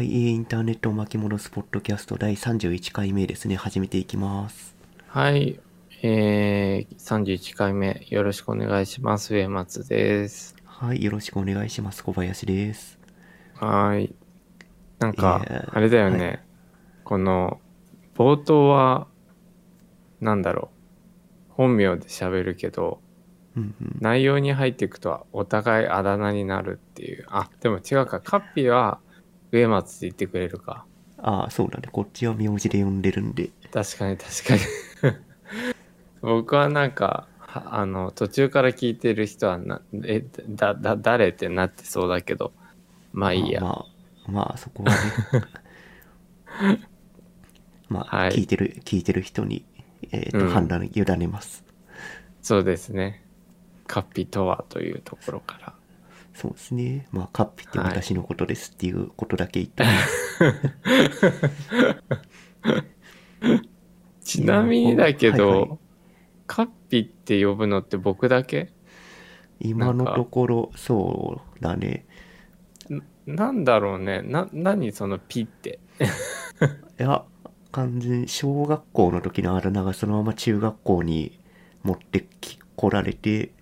はい、えーインターネットを巻き戻すポッドキャスト第31回目ですね。始めていきます。はい。えー、31回目、よろしくお願いします。上松です。はい、よろしくお願いします。小林です。はい。なんかあれだよね。はこの、冒頭は、なんだろう。本名で喋るけど、うんうん。内容に入っていくと、お互いあだ名になるっていう。あ、でも違うか。カッピーは、上松って言ってくれるか。ああ、そうだね。こっちは名字で呼んでるんで。確かに確かに 僕はなんかはあの途中から聞いてる人はなえだだ誰ってなってそうだけどまあいいや、まあ、まあ、そこはね。まあ、はい聞いてる、聞いてる人に、えっ、と、うん判断委ねます。そうですねカッピとはというところからそうですね。まあ、カッピってはい私のことですっていうことだけ言って。ます。ちなみにだけど、はいはい。カッピって呼ぶのって僕だけ？今のところ、そうだね。なんだろうね。な何そのピって？いや、完全に小学校の時のあだ名がそのまま中学校に持ってき来られて、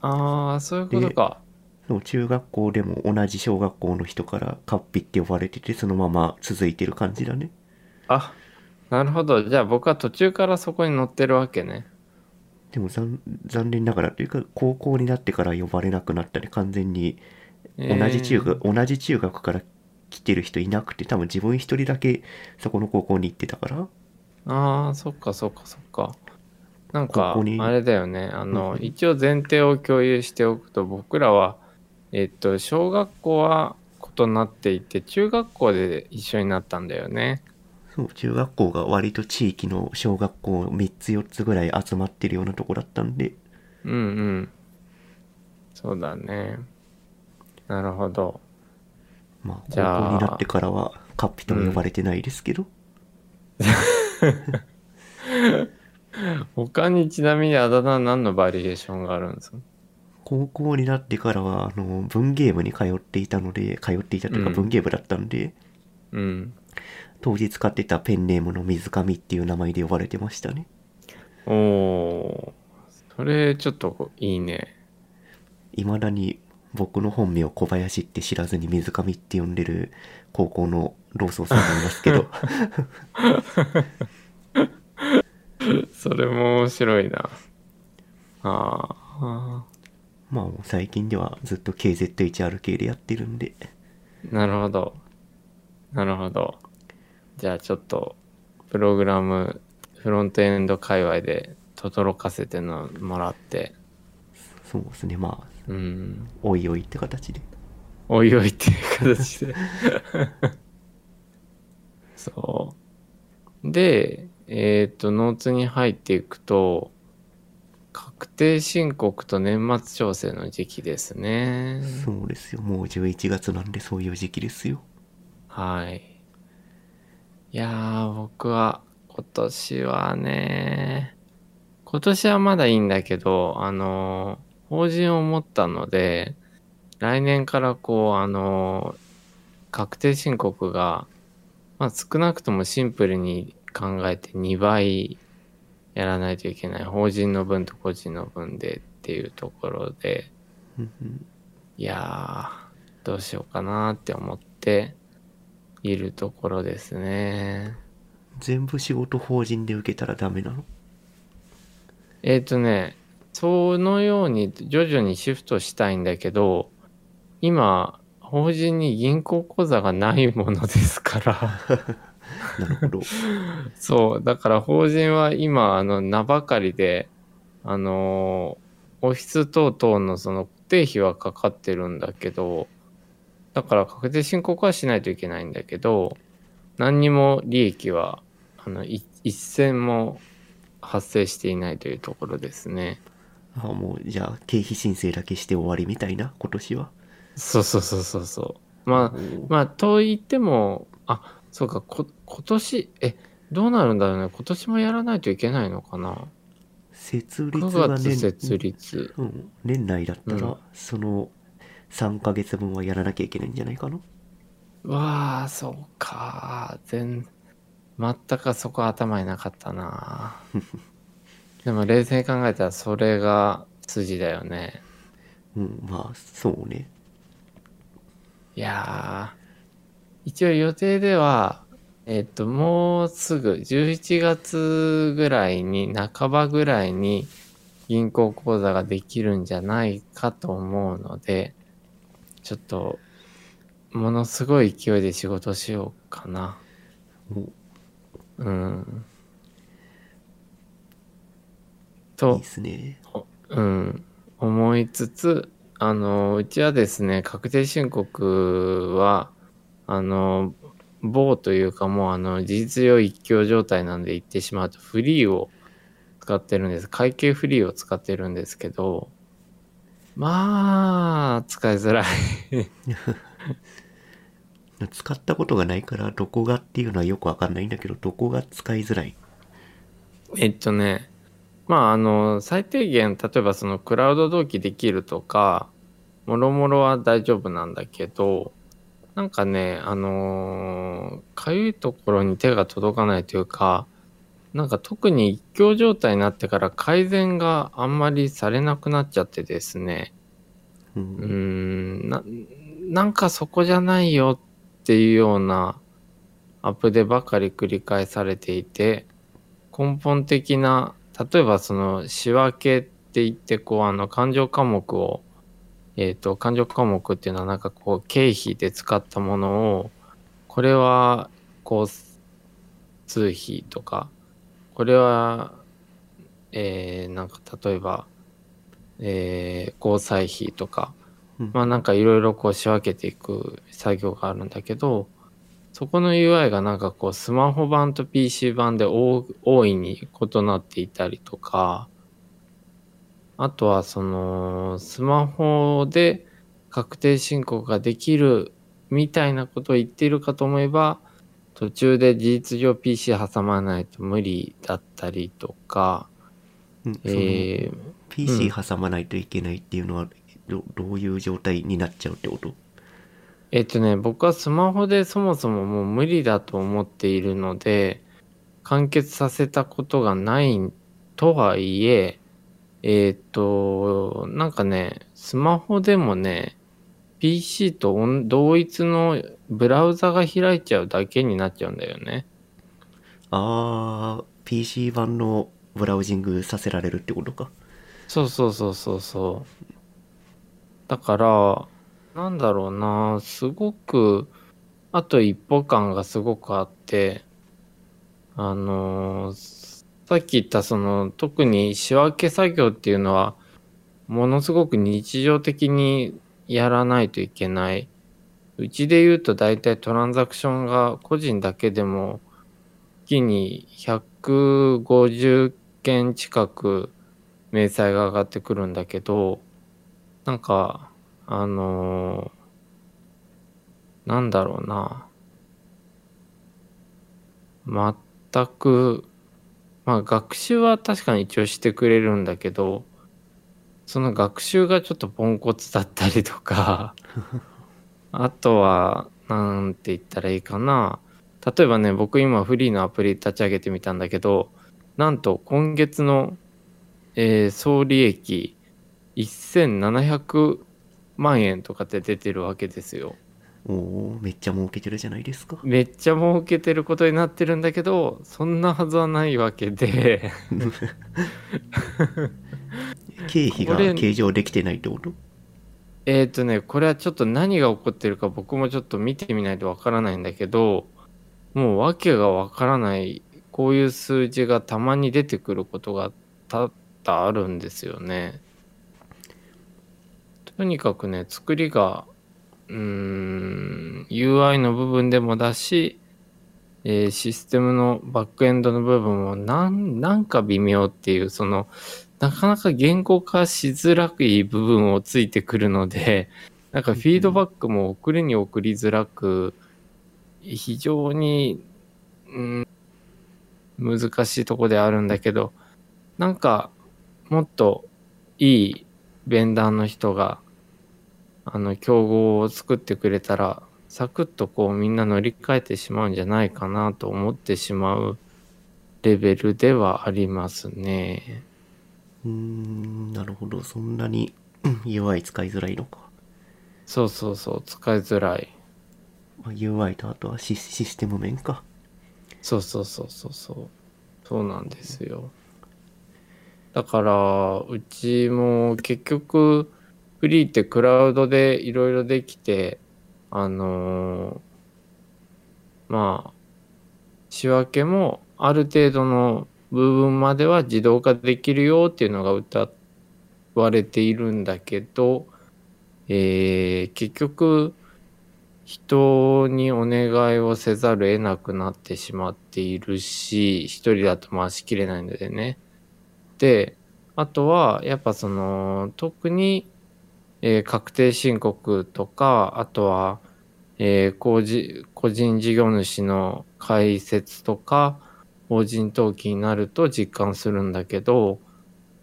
ああそういうことかそう中学校でも同じ小学校の人からカッピって呼ばれてて、そのまま続いてる感じだね。あなるほどじゃあ僕は途中からそこに乗ってるわけねでも残残念ながらというか、高校になってから呼ばれなくなったり、完全に同じ中学、同じ中学から来てる人いなくて、多分自分一人だけそこの高校に行ってたから、ああ、そっかそっかそっか。なんかあれだよね。あの、うん一応前提を共有しておくと、僕らは、えっと、小学校は異なっていて、中学校で一緒になったんだよね。そう、中学校が割と地域の小学校3つ4つぐらい集まってるようなとこだったんで、うんうん。そうだね。なるほど。まあ、高校になってからはカッピとも呼ばれてないですけど、他にちなみにあだ名何のバリエーションがあるんですか？高校になってからは、あの、文芸部に通っていたので、通っていたというかうん文芸部だったんで、うん。当時使ってたペンネームの水上っていう名前で呼ばれてましたね。おー。それちょっといいね。未だに僕の本名小林って知らずに水上って呼んでる高校の老僧さんがいますけど、それも面白いな。ああ。まあ最近ではずっと KZHRK でやってるんで、なるほど。なるほど。じゃあちょっと、プログラム、フロントエンド界隈で、轟かせてのもらって、そうですね、まあ、うん、おいおいって形で。おいおいっていう形で。そう。で、えっ、と、ノーツに入っていくと、確定申告と年末調整の時期ですね。そうですよ、もう11月なんでそういう時期ですよ。はい。いやー、僕は今年はね、今年はまだいいんだけど、あのー法人を持ったので、来年からこう、あのー確定申告が、まあ少なくともシンプルに考えて2倍やらないといけない。法人の分と個人の分でっていうところで、うんうんいやー、どうしようかなって思っているところですね。全部仕事法人で受けたらダメなの？えっ、とね、そのように徐々にシフトしたいんだけど、今、法人に銀行口座がないものですから、なるほど。そう、だから法人は今、あの、名ばかりで、あのーオフィス等々のその固定費はかかってるんだけど、だから確定申告はしないといけないんだけど、何にも利益は、あの、い一銭も発生していないというところですね。あもう、じゃあ、経費申請だけして終わりみたいな、今年は？そうそうそうそうそう。まあ、まあ、と言っても、あ、そうか、こ、今年、え、どうなるんだろうね。今年もやらないといけないのかな。設立9が月年設立。うん、年内だったら、うんその3ヶ月分はやらなきゃいけないんじゃないかな？わあ、そうか。全、全くそこ頭になかったな。でも冷静に考えたらそれが筋だよね。うん、まあ、そうね。いやー、一応予定では、えっと、もうすぐ11月ぐらいに、半ばぐらいに銀行口座ができるんじゃないかと思うので、ちょっと、ものすごい勢いで仕事しようかな。おうん。いいとで、すね。うん、思いつつ、あの、うちはですね、確定申告は、あの、某というかもう、あの、事実上一強状態なんで言ってしまうと、フリーを使ってるんです。会計フリーを使ってるんですけど、まあ、使いづらい。使ったことがないから、どこがっていうのはよくわかんないんだけど、どこが使いづらい？えっとね、まあ、あの、最低限、例えばそのクラウド同期できるとか、もろもろは大丈夫なんだけど、なんかね、あのーかゆいところに手が届かないというか、なんか特に一強状態になってから改善があんまりされなくなっちゃってですね、う。うんーんな、なんかそこじゃないよっていうようなアップデばかり繰り返されていて、根本的な、例えばその仕分けって言って、こう、あの、勘定科目を、えっ、と、勘定科目っていうのはなんかこう、経費で使ったものを、これは、こう、通費とか、これは、えー、なんか例えば、えー、交際費とか、うん。まあなんかいろいろこう仕分けていく作業があるんだけど、そこの UI がなんかこうスマホ版と PC 版で大大いに異なっていたりとか、あとはそのスマホで確定申告ができるみたいなことを言っているかと思えば、途中で事実上 PC 挟まないと無理だったりとか、うんえー PC 挟まないといけないっていうのはどどういう状態になっちゃうってこと？えっとね、僕はスマホでそもそももう無理だと思っているので、完結させたことがないとはいえ、えっと、なんかね、スマホでもね、PC と同同一のブラウザが開いちゃうだけになっちゃうんだよね。あー PC 版のブラウジングさせられるってことかそうそうそうそうそう。だから、なんだろうな、すごく、あと一歩感がすごくあって、あのーさっき言ったその、特に仕分け作業っていうのは、ものすごく日常的にやらないといけない。うちで言うと大体トランザクションが個人だけでも、月に150件近く明細が上がってくるんだけど、なんか、あのーなんだろうな。全く、まあ学習は確かに一応してくれるんだけど、その学習がちょっとポンコツだったりとか、あとは、なんて言ったらいいかな。例えばね、僕今フリーのアプリ立ち上げてみたんだけど、なんと今月の、えー総利益1700万円とかって出てるわけですよ。おおめっちゃ儲けてるじゃないですか。めっちゃ儲けてることになってるんだけど、そんなはずはないわけで、経費が計上できてないってこと？えっとね、これはちょっと何が起こってるか僕もちょっと見てみないとわからないんだけど、もう訳がわからない、こういう数字がたまに出てくることが多々あるんですよね。とにかくね、作りが、うーん、UI の部分でもだし、えーシステムのバックエンドの部分もなん、なんか微妙っていう、その、なかなか言語化しづらくい部分をついてくるので、なんかフィードバックも送るに送りづらく、非常に、うん、難しいとこであるんだけど、なんか、もっといいベンダーの人が、あの、競合を作ってくれたらサクッとこうみんな乗り換えてしまうんじゃないかなと思ってしまうレベルではありますね。うーんなるほどそんなにうん UI 使いづらいのか、そうそうそう、使いづらい。まあ、UI とあとはシシステム面かそうそうそうそうそう。そうなんですよ。だから、うちも結局、フリーってクラウドでいろいろできて、あのーまあ、仕分けもある程度の部分までは自動化できるよっていうのが歌われているんだけど、えー結局、人にお願いをせざるを得なくなってしまっているし、一人だと回しきれないのでね。で、あとは、やっぱその、特に、えー確定申告とか、あとは、えー個人個人事業主の開設とか、法人登記になると実感するんだけど、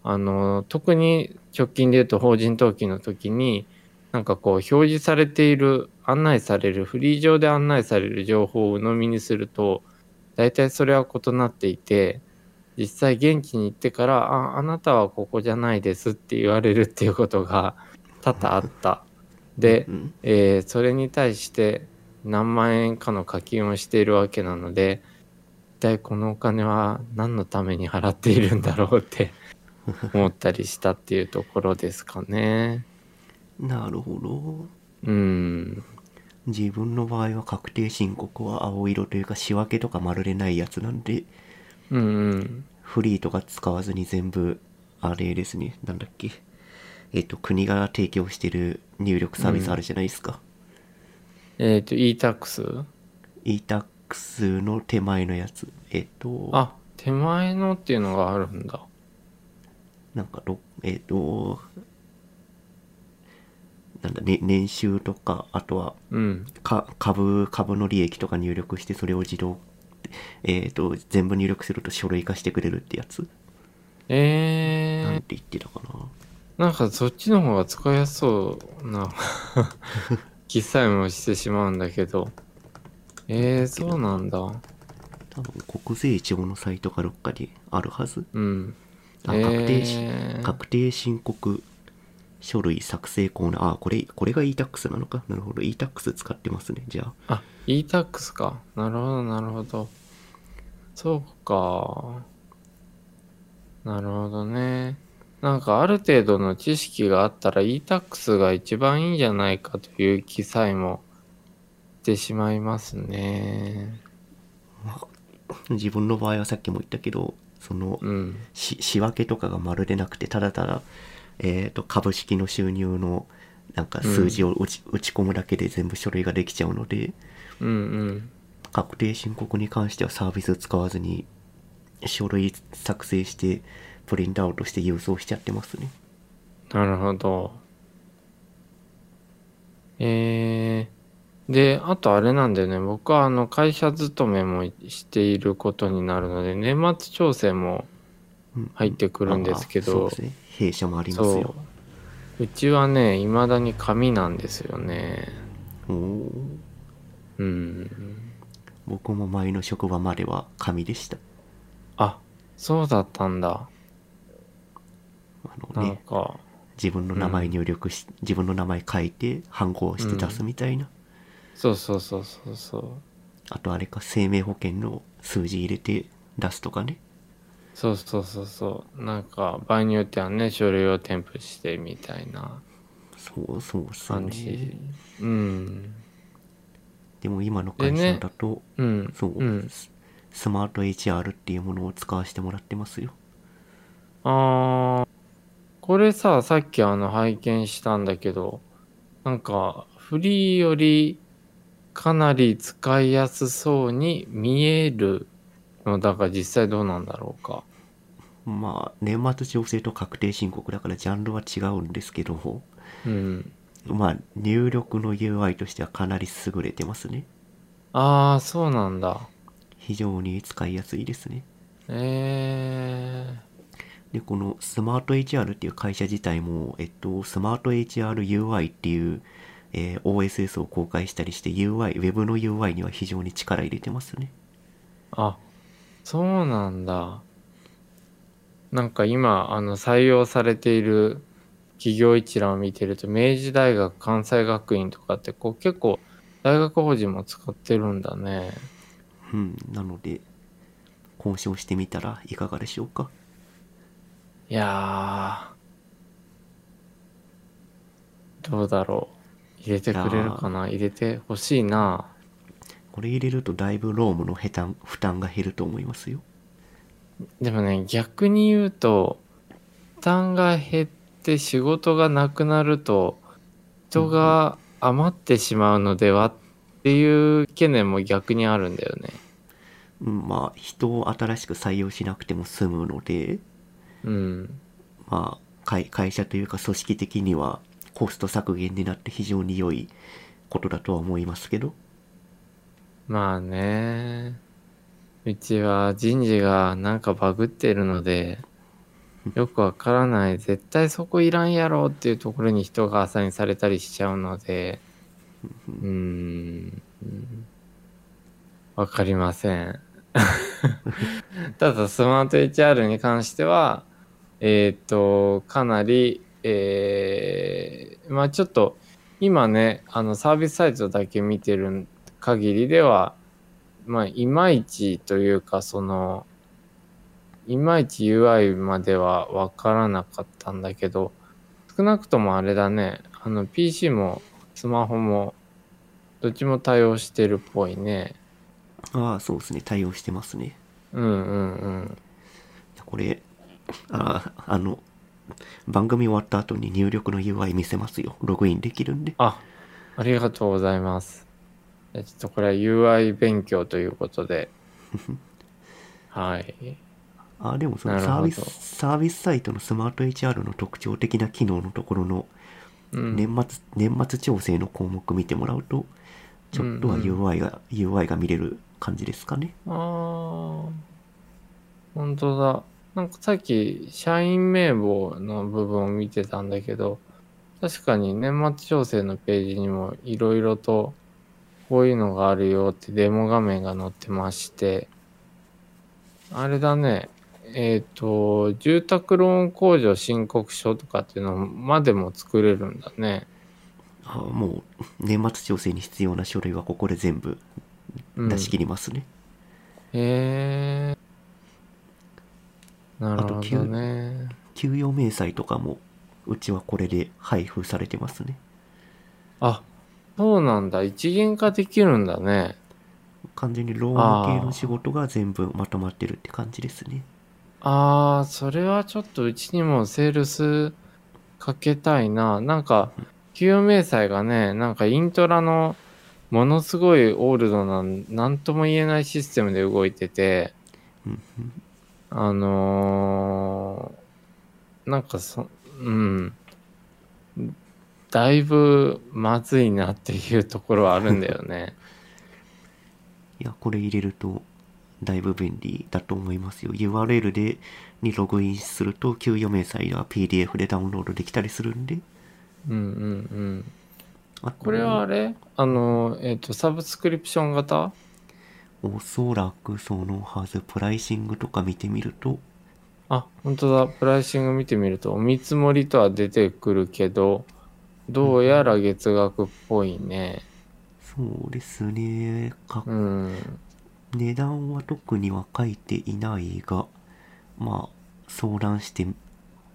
あの、特に直近で言うと法人登記の時に、なんかこう表示されている案内されるフリー上で案内される情報を鵜呑みにすると大体それは異なっていて実際現地に行ってから「ああなたはここじゃないです」って言われるっていうことが多々あった。でう、んえーそれに対して何万円かの課金をしているわけなので一体このお金は何のために払っているんだろうって 思ったりしたっていうところですかね。なるほどうん。自分の場合は確定申告は青色というか仕分けとか丸でないやつなんでうんうん。フリーとか使わずに全部あれですねなんだっけえっと国が提供してる入力サービスあるじゃないですか、えっ、と、e-tax? e-tax の手前のやつえっとあ、手前のっていうのがあるんだ。なんかろえっとなんだ、ね、年収とかあとはうん。か株株の利益とか入力してそれを自動えっ、と全部入力すると書類化してくれるってやつ、えー、なんて言ってたかなんかそっちの方が使いやすそうな 気さえもしてしまうんだけど。えー、そうなんだ。な多分国税庁のサイトかどっかにあるはずうん。あ確定し、えー確定申告書類作成コーナーあこれこれが e-tax なのか？なるほど e-tax 使ってますねじゃああ、e-tax か。なるほど、なるほど。そうか。なるほどね。なんかある程度の知識があったら e-tax が一番いいんじゃないかという気さえもしてしまいますね。自分の場合はさっきも言ったけどその、うん。し仕分けとかがまるでなくてただただ、えー、と株式の収入のなんか数字を打ち,、打ち込むだけで全部書類ができちゃうのでうんうん。確定申告に関してはサービス使わずに書類作成してプリントアウトして郵送しちゃってますねなるほど。えー、で、あとあれなんだよね。僕はあの会社勤めもしていることになるので、年末調整もうん入ってくるんですけあそうど、ですね弊社もありますそよう。うちはね、未だに紙なんですよね。おーうん。僕も前の職場までは紙でしたあ、そうだったんだ。あのねか、自分の名前入力し、自分の名前書いてハンコをして出すみたいな、そうそうそうそうそう。あとあれか生命保険の数字入れて出すとかねそうそうそうそう。なんか、場合によってはね、書類を添付してみたいなそうそうっすよ感じね。うん。でも今の会社だと、うん。そう、うん。ススマート HR っていうものを使わせてもらってますよあーこれさ、さっきあの拝見したんだけど、なんか、フリーよりかなり使いやすそうに見えるのだが実際どうなんだろうか。まあ年末調整と確定申告だからジャンルは違うんですけどうん。まあ入力の UI としてはかなり優れてますねああ、そうなんだ。非常に使いやすいですねえでこのスマート HR っていう会社自体も、えっと、スマート HRUI っていうえー OSS を公開したりして UI、Web の UI には非常に力入れてますね。あ、そうなんだ。なんか今、あの、採用されている企業一覧を見てると、明治大学、関西学院とかって、こう結構、大学法人も使ってるんだね。うん、なので、交渉してみたらいかがでしょうか？いやー、どうだろう。入れてくれるかな入れてほしいな。これ入れるとだいぶロームの負担負担が減ると思いますよ。でもね、逆に言うと、負担が減って仕事がなくなると、人が余ってしまうのではっていう懸念も逆にあるんだよね。うん、まあ、人を新しく採用しなくても済むので、うん。まあ、会会社というか組織的にはコスト削減になって非常に良いことだとは思いますけど、まあね。うちは人事がなんかバグってるので、よくわからない。絶対そこいらんやろっていうところに人がアサインされたりしちゃうので、うん。わかりません。ただ、スマート HR に関しては、えっ、と、かなり、えーまあちょっと、今ね、あの、サービスサイトだけ見てる限りでは、まあ、いまいちというか、その、いまいち UI まではわからなかったんだけど、少なくともあれだね、あの、PC もスマホも、どっちも対応してるっぽいね。ああ、そうですね、対応してますね。うんうんうん。これ、ああ、あの、番組終わった後に入力の UI 見せますよ。ログインできるんで。あ、ありがとうございます。ちょっとこれは UI 勉強ということで。はい。あ、でもそのサービス、サービスサイトのスマート HR の特徴的な機能のところのうん、年末、年末調整の項目見てもらうと、ちょっとはうんうん UI が、UI が見れる感じですかね。あー、本当だ。なんかさっき、社員名簿の部分を見てたんだけど、確かに年末調整のページにもいろいろとこういうのがあるよってデモ画面が載ってまして、あれだね、えっ、と、住宅ローン控除申告書とかっていうのまでも作れるんだね。あもう、年末調整に必要な書類はここで全部うん、出し切りますね。へえ。なるほあと給どね。給与明細とかも、うちはこれで配布されてますね。あ、そうなんだ。一元化できるんだね。完全にローム系の仕事が全部まとまってるって感じですね。ああ、それはちょっとうちにもセールスかけたいな。なんか、給与明細がね、なんかイントラのものすごいオールドな、なんとも言えないシステムで動いてて、うんうんあのーなんかそ、うん。だいぶまずいなっていうところはあるんだよね。いや、これ入れると、だいぶ便利だと思いますよ。URL で、にログインすると、給与明細が PDF でダウンロードできたりするんで。うんうんうん。これはあれ？あの、えっ、と、サブスクリプション型？おそらくそのはず、プライシングとか見てみると、あ、本当だ。プライシング見てみると、お見積もりとは出てくるけど、どうやら月額っぽいね。そうですね。かうん。値段は特には書いていないが、まあ、相談して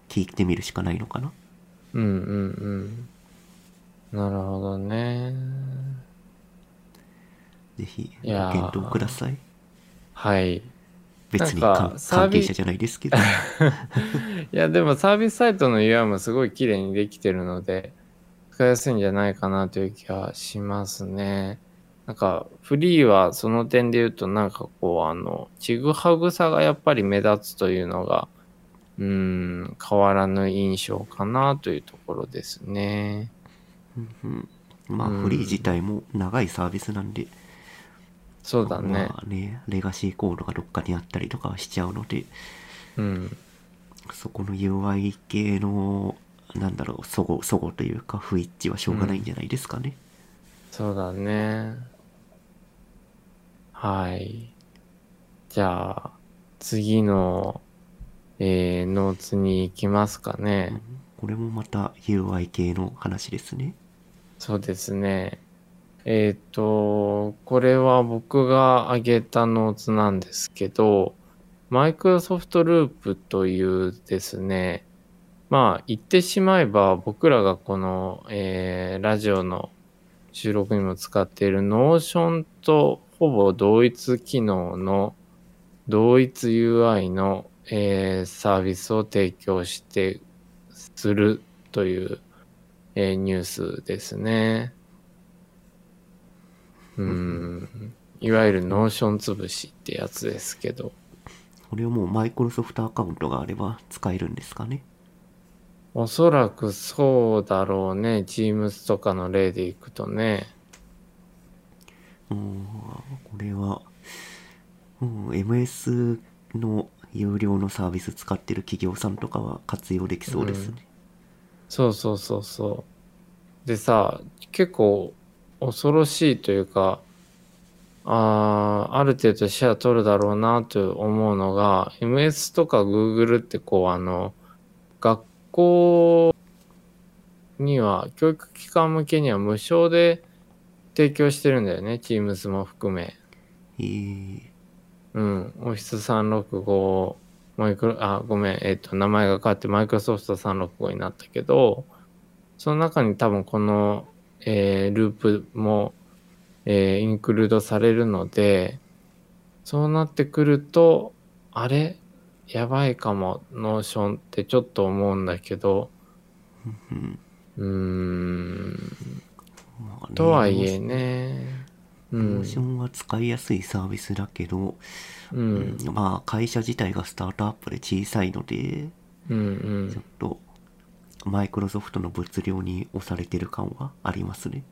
聞いてみるしかないのかな。うんうんうん。なるほどね。ぜひ、検討ください。はい。別に関係者じゃないですけど。いや、でもサービスサイトの UI もすごい綺麗にできてるので、使いやすいんじゃないかなという気がしますね。なんか、フリーはその点で言うと、なんかこう、あの、ちぐはぐさがやっぱり目立つというのが、うーん、変わらぬ印象かなというところですね。うんまあ、うんフリー自体も長いサービスなんで、そうだね。まあね、レガシーコードがどっかにあったりとかはしちゃうので、うん。そこの UI 系のなんだろう、そご、そごというか、不一致はしょうがないんじゃないですかね。そうだね。はい。じゃあ、次の、えー、ノーツに行きますかね。これもまた UI 系の話ですね。そうですね。えっ、と、これは僕が挙げたノーツなんですけど、マイクロソフトループというですね、まあ言ってしまえば僕らがこの、えーラジオの収録にも使っている Notion とほぼ同一機能の同一 UI の、えーサービスを提供してするという、えーニュースですね。うん。いわゆる Notion 潰しってやつですけど。これをもうマイクロソフトアカウントがあれば使えるんですかね？おそらくそうだろうね。Teams とかの例でいくとね。うん、これは、うん、MS の有料のサービス使ってる企業さんとかは活用できそうですね。そうそうそうそう。でさ、結構恐ろしいというか、あーある程度シェア取るだろうなと思うのが、MS とか Google ってこうあの、学校には、教育機関向けには無償で提供してるんだよね。Teams も含め。えー、うん、オフィス365、マイクロ、あ、ごめん、えっ、と、名前が変わってマイクロソフト365になったけど、その中に多分この、えーループも、えーインクルードされるので、そうなってくると、あれ？やばいかも、ノーションってちょっと思うんだけど、うん。とはいえね、うん。ノーションは使いやすいサービスだけど、うん、うん。まあ会社自体がスタートアップで小さいので、うん、うん。ちょっ。とマイクロソフトの物量に押されてる感はありますね。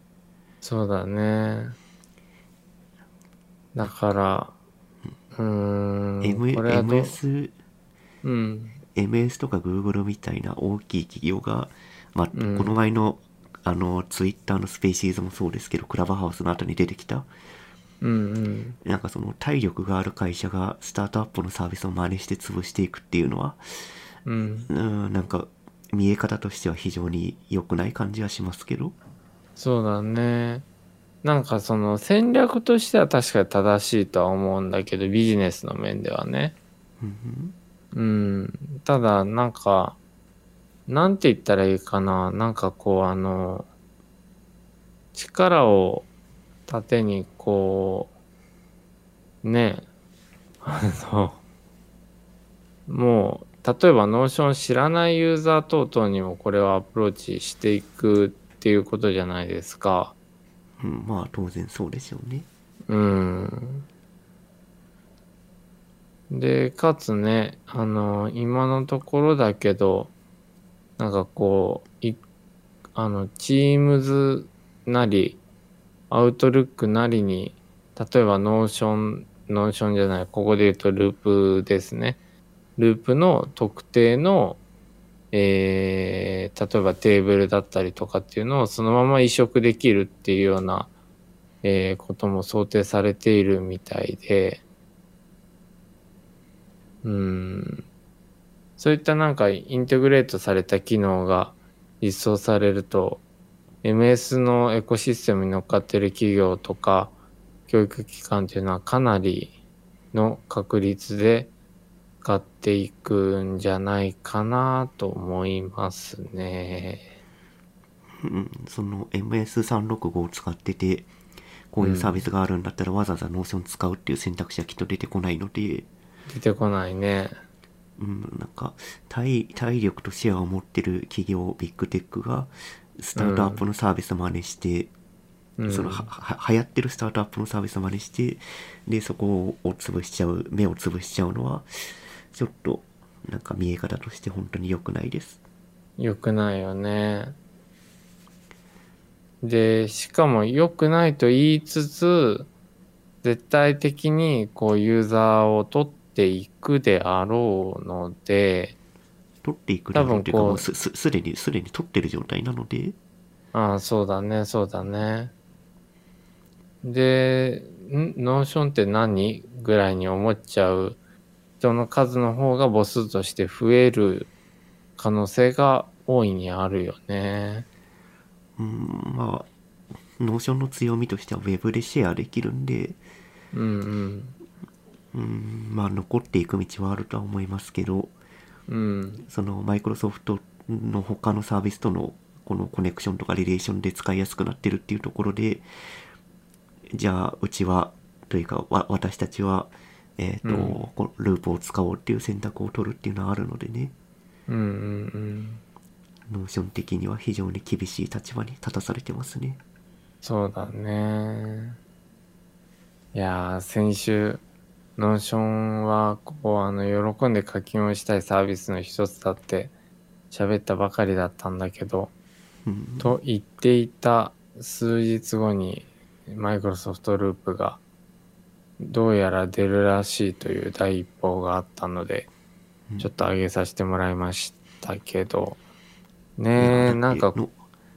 そうだね。だから、うーん、M これはど MS、うん、MS とか Google みたいな大きい企業が、まあ、うん。この前のあの Twitter のスペーシーズもそうですけど、クラブハウスの後に出てきた、うん、うん、なんかその体力がある会社がスタートアップのサービスを真似して潰していくっていうのは、うん、うん、なんか見え方としては非常に良くない感じはしますけど、そうだね。なんかその戦略としては確かに正しいとは思うんだけど、ビジネスの面ではね。うんうん、ただなんか、なんて言ったらいいかな。なんかこうあの、力を盾にこう、ね、あの、もう、例えばノーション知らないユーザー等々にもこれをアプローチしていくっていうことじゃないですか。うん、まあ当然そうでしょうね。うん。で、かつね、あの、今のところだけど、なんかこう、いあの、Teams なり、Outlook なりに、例えば Notion、Notion じゃない、ここで言うとループですね。ループの特定の、えー、例えばテーブルだったりとかっていうのをそのまま移植できるっていうような、えーことも想定されているみたいで、うん、そういったなんかインテグレートされた機能が実装されると、MS のエコシステムに乗っかってる企業とか、教育機関っていうのはかなりの確率で使っていくんじゃないかなと思いますね。うん、その MS365 を使ってて、こういうサービスがあるんだったらわざわざ Notion 使うっていう選択肢はきっと出てこないので、出てこないね。うん、なんか体体力とシェアを持ってる企業ビッグテックがスタートアップのサービスを真似して、うん、そのはは流行ってるスタートアップのサービスを真似してでそこを潰しちゃう目を潰しちゃうのはちょっとなんか見え方として本当に良くないです良くないよね。で、しかも良くないと言いつつ、絶対的にこうユーザーを取っていくであろうので、取っていく内容っていうかもうすすすでにすでに取ってる状態なのでああ、そうだね、そうだね。で、ん？ノーションって何？ぐらいに思っちゃう人の数の方が母数として増える可能性が大いにあるよね。うんまあノーションの強みとしてはウェブでシェアできるんでうんうん。うんまあ残っていく道はあるとは思いますけどうん。そのマイクロソフトの他のサービスとのこのコネクションとかリレーションで使いやすくなってるっていうところでじゃあうちはというかわ私たちはえっ、と、うんこのループを使おうっていう選択を取るっていうのはあるのでねうんうんうん。ノーション的には非常に厳しい立場に立たされてますねそうだね。いやー、先週、ノーションは、ここ、あの、喜んで課金をしたいサービスの一つだって喋ったばかりだったんだけど、うんと言っていた数日後に、マイクロソフトループが、どうやら出るらしいという第一報があったので、ちょっと上げさせてもらいましたけど、ねえ、なんか、ノ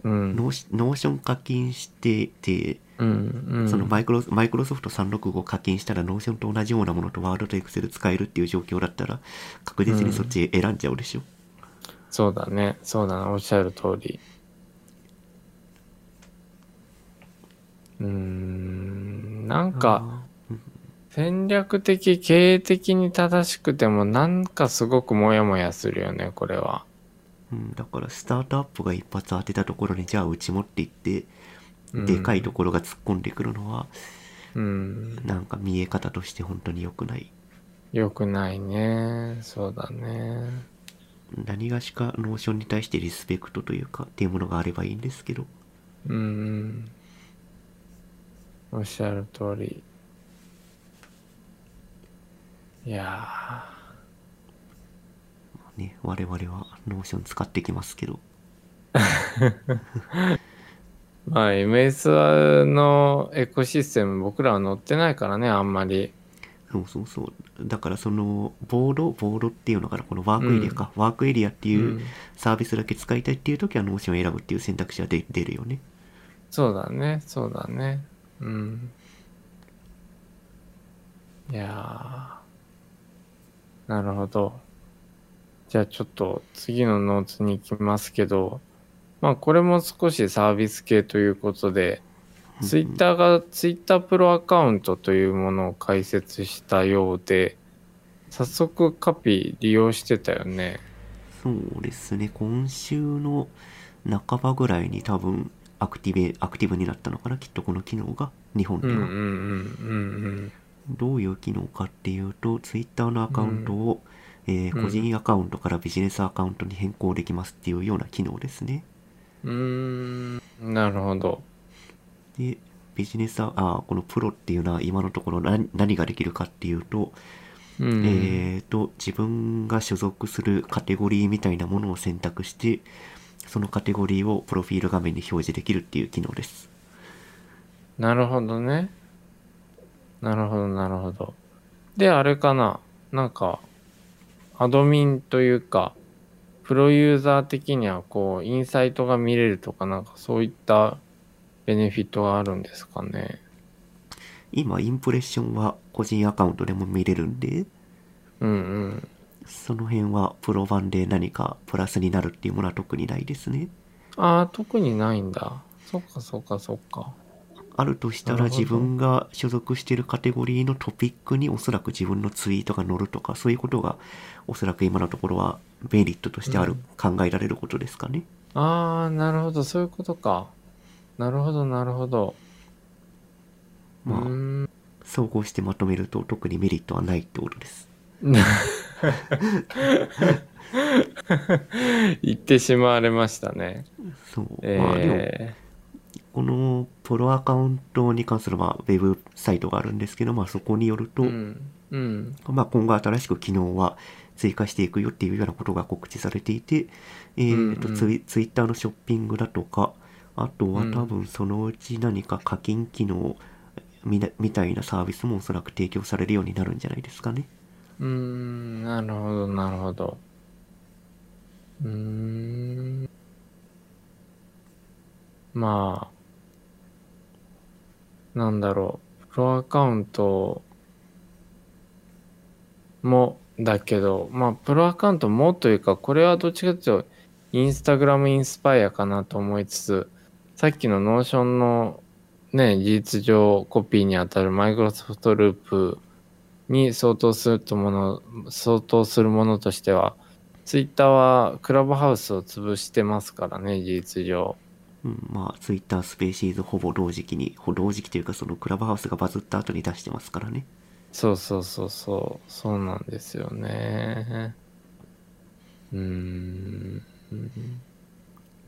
うん、ノーシ Notion 課金してて、うん、うん。そのマイクロマイクロソフト365課金したら Notion と同じようなものとワードとエクセル使えるっていう状況だったら確実にそっち選んじゃうでしょ、そうだね。そうだね。おっしゃる通り。うーん。なんか、戦略的、経営的に正しくても、なんかすごくモヤモヤするよね、これは。うん、だからスタートアップが一発当てたところにじゃあうち持っていってうんでかいところが突っ込んでくるのはうん。なんか見え方として本当に良くないよくないね。そうだね。何がしか Notion に対してリスペクトというかっていうものがあればいいんですけどうん。おっしゃる通り。いやね我々は Notion 使ってきますけどー。まあ、MS のエコシステム僕らは乗ってないからね、あんまり。そうそうそうだからそのボードボードっていうのかなこのワークエリアか、ワークエリアっていううんサービスだけ使いたいっていう時は Notion を選ぶっていう選択肢は出出るよねそうだね、そうだね。うん。いやー。なるほど。じゃあちょっと次のノーツに行きますけど、まあこれも少しサービス系ということで、ツイッターがツイッタープロアカウントというものを開設したようで、早速カピ利用してたよね。そうですね。今週の半ばぐらいに多分アクティベアクティブになったのかな？きっとこの機能が日本では、うんうんうんうんどういう機能かっていうと Twitter のアカウントを、えーうん個人アカウントからビジネスアカウントに変更できますっていうような機能ですねうーん、なるほど。でビジネスアあこのプロっていうのは今のところ何何ができるかっていうと、うん。えーと自分が所属するカテゴリーみたいなものを選択してそのカテゴリーをプロフィール画面に表示できるっていう機能ですなるほどね。なるほど、なるほど。で、あれかな。なんか、アドミンというか、プロユーザー的には、こう、インサイトが見れるとか、なんかそういったベネフィットがあるんですかね。今インプレッションは個人アカウントでも見れるんでうんうん。その辺はプロ版で何かプラスになるっていうものは特にないですねああ、特にないんだ。そっかそっかそっか。あるとしたら自分が所属しているカテゴリーのトピックにおそらく自分のツイートが載るとかそういうことがおそらく今のところはメリットとしてある、考えられることですかねああ、なるほど、そういうことか。なるほど、なるほど。まあうーん。総合してまとめると特にメリットはないってことです 言ってしまわれましたね。そう、まあでもえこのプロアカウントに関するまあウェブサイトがあるんですけど、まあ、そこによると、ー、うん。うん。まあ、今後新しく機能は追加していくよっていうようなことが告知されていて、えーとうんうんツイツイッターのショッピングだとかあとはうん多分そのうち何か課金機能みたいなサービスもおそらく提供されるようになるんじゃないですかね。うーん、なるほど、なるほど。うーん。まあ、なんだろう。プロアカウントもだけど、まあ、プロアカウントもというか、これはどっちかというと、インスタグラムインスパイアかなと思いつつ、さっきの Notion のね、事実上コピーにあたるマイクロソフトループに相当するともの、相当するものとしては、ツイッターはクラブハウスを潰してますからね、事実上。うん、まあ、ツイッタースペーシーズほぼ同時期に、ほ同時期というか、そのクラブハウスがバズった後に出してますからね。そうそうそうそう、そうなんですよね。うーん。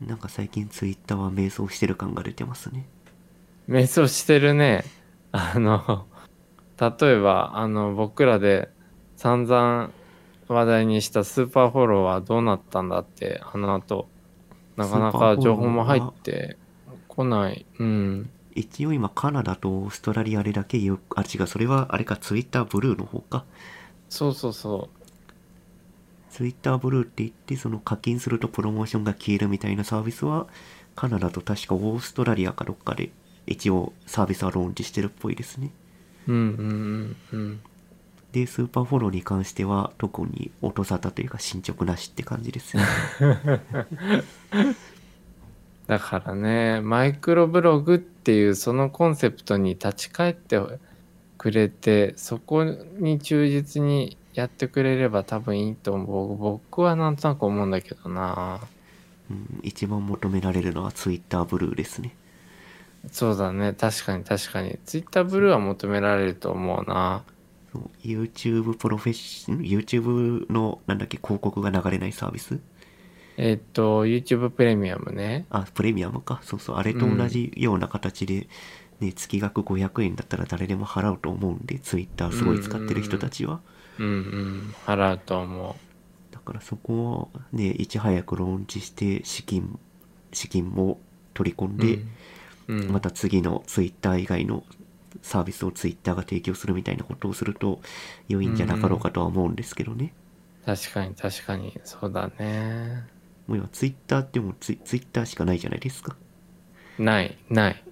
なんか最近ツイッターは迷走してる感が出てますね。瞑想してるね。あの、例えば、あの、僕らで散々話題にしたスーパーフォローはどうなったんだって、あの後、なかなか情報も入ってこない。うん。一応今カナダとオーストラリアでだけよあ違うそれはあれかツイッターブルーの方かそうそうそツイッターブルーって言ってその課金するとプロモーションが消えるみたいなサービスはカナダと確かオーストラリアかどっかで一応サービスはローンチしてるっぽいですねう。うんうんうんうん。でスーパーフォローに関しては特に音沙汰というか進捗なしって感じですよ だからね、マイクロブログっていうそのコンセプトに立ち返ってくれて、そこに忠実にやってくれれば多分いいと思う。僕はなんとなく思うんだけどな。うん、一番求められるのはツイッターブルーですねそうだね。確かに確かに。ツイッターブルーは求められると思うな。YouTube プロフェッション YouTube のなんだっけ広告が流れないサービス？えっと、YouTube プレミアムね。あ、プレミアムか。そうそう。あれと同じような形で、ね、月額500円だったら誰でも払うと思うんで、ツイッターすごい使ってる人たちは。うんうん。払うと思だからそこをね、いち早くローンチして、資金、資金も取り込んう。で、うん、うんまた次のツイッター以外のサービスをツイッターが提供するみたいなことをすると良いんじゃなかろうかとは思うんですけどね。確かに確かに。そうだね。もう今ツイッターってもうツイツイッターしかないじゃないですか。ない、ない。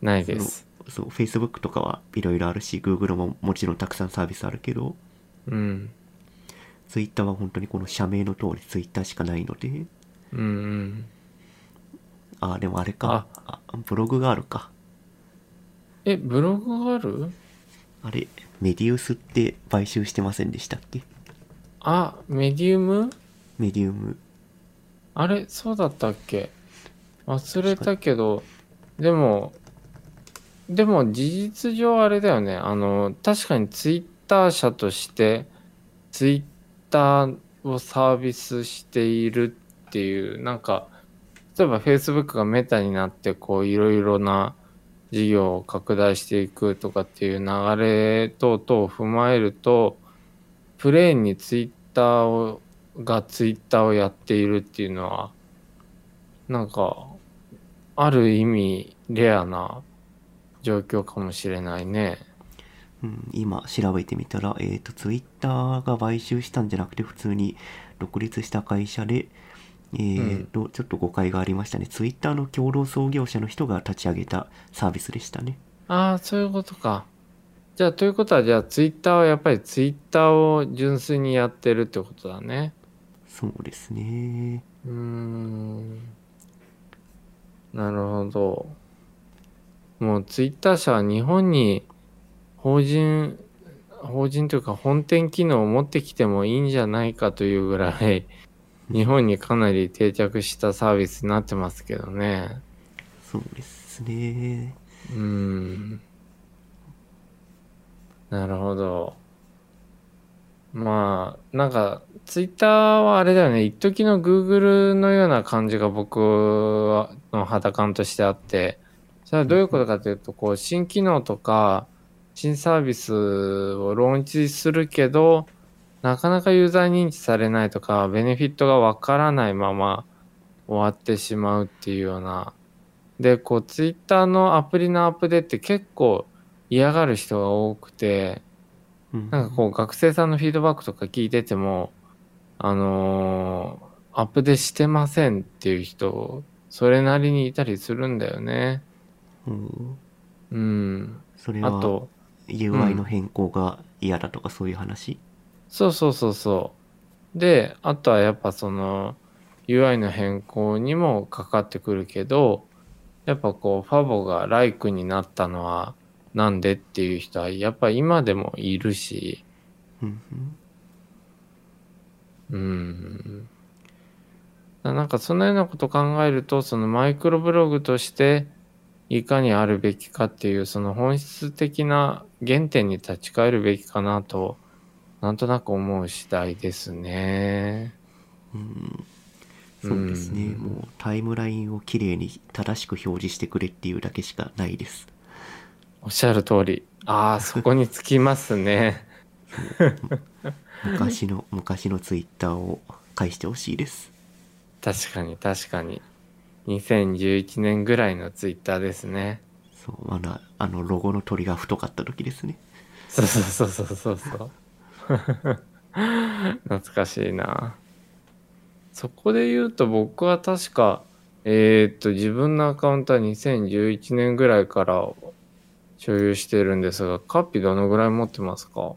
ないです。そう、Facebook とかはいろいろあるし、Google ももちろんたくさんサービスあるけど、うん。ツイッターは本当にこの社名の通りツイッターしかないので、うんうん。あ、でもあれか、あブログがあるか。え、ブログがある？あれ、メディウスって買収してませんでしたっけ？あ、メディウム？メディウム。あれそうだったっけ？忘れたけど、でも、でも事実上あれだよね。あの、確かにツイッター社として、ツイッターをサービスしているっていう、なんか、例えば Facebook がメタになって、こう、いろいろな事業を拡大していくとかっていう流れ等々を踏まえると、プレーンにツイッターをがツイッターをやっているっていうのはなんかある意味レアな状況かもしれないね。うん、今調べてみたら、えっ、と、ツイッターが買収したんじゃなくて、普通に独立した会社で、えっ、と、ちょっと誤解がありましたね。ツイッターの共同創業者の人が立ち上げたサービスでしたね。ああそういうことか。じゃあということはじゃあツイッターはやっぱりツイッターを純粋にやってるってことだね。そうですね。うーんなるほど。もうツイッター社は日本に法人、法人というか本店機能を持ってきてもいいんじゃないかというぐらい、日本にかなり定着したサービスになってますけどね。そうですね。うーん。なるほど。まあ、なんか、ツイッターはあれだよね、一時の Google のような感じが僕の肌感としてあって、それはどういうことかというと、こう、新機能とか、新サービスをローンチするけど、なかなかユーザー認知されないとか、ベネフィットがわからないまま終わってしまうっていうような。で、こう、ツイッターのアプリのアップデって結構嫌がる人が多くて、うん、なんかこう学生さんのフィードバックとか聞いてても、あのーアップデしてませんっていう人、それなりにいたりするんだよね。うんうん。それはあと、UI の変更が嫌だとかそういう話、そうそうそうそう。で、あとはやっぱその UI の変更にもかかってくるけど、やっぱこうファボがライクになったのはなんでっていう人はやっぱ今でもいるし、うん。なんかそのようなことを考えると、そのマイクロブログとしていかにあるべきかっていう、その本質的な原点に立ち返るべきかなと、なんとなく思う次第ですね。うんそうですね、うんもうタイムラインをきれいに正しく表示してくれっていうだけしかないですおっしゃる通り。ああ、そこにつきますね。昔の昔のツイッターを返してほしいです確かに確かに。2011年ぐらいのツイッターですね。そうまだあのロゴの鳥が太かった時ですねそうそうそうそうそうそう。懐かしいな。そこで言うと僕は確か、えーっと、自分のアカウントは2011年ぐらいから所有してるんですが、カッピどのぐらい持ってますか？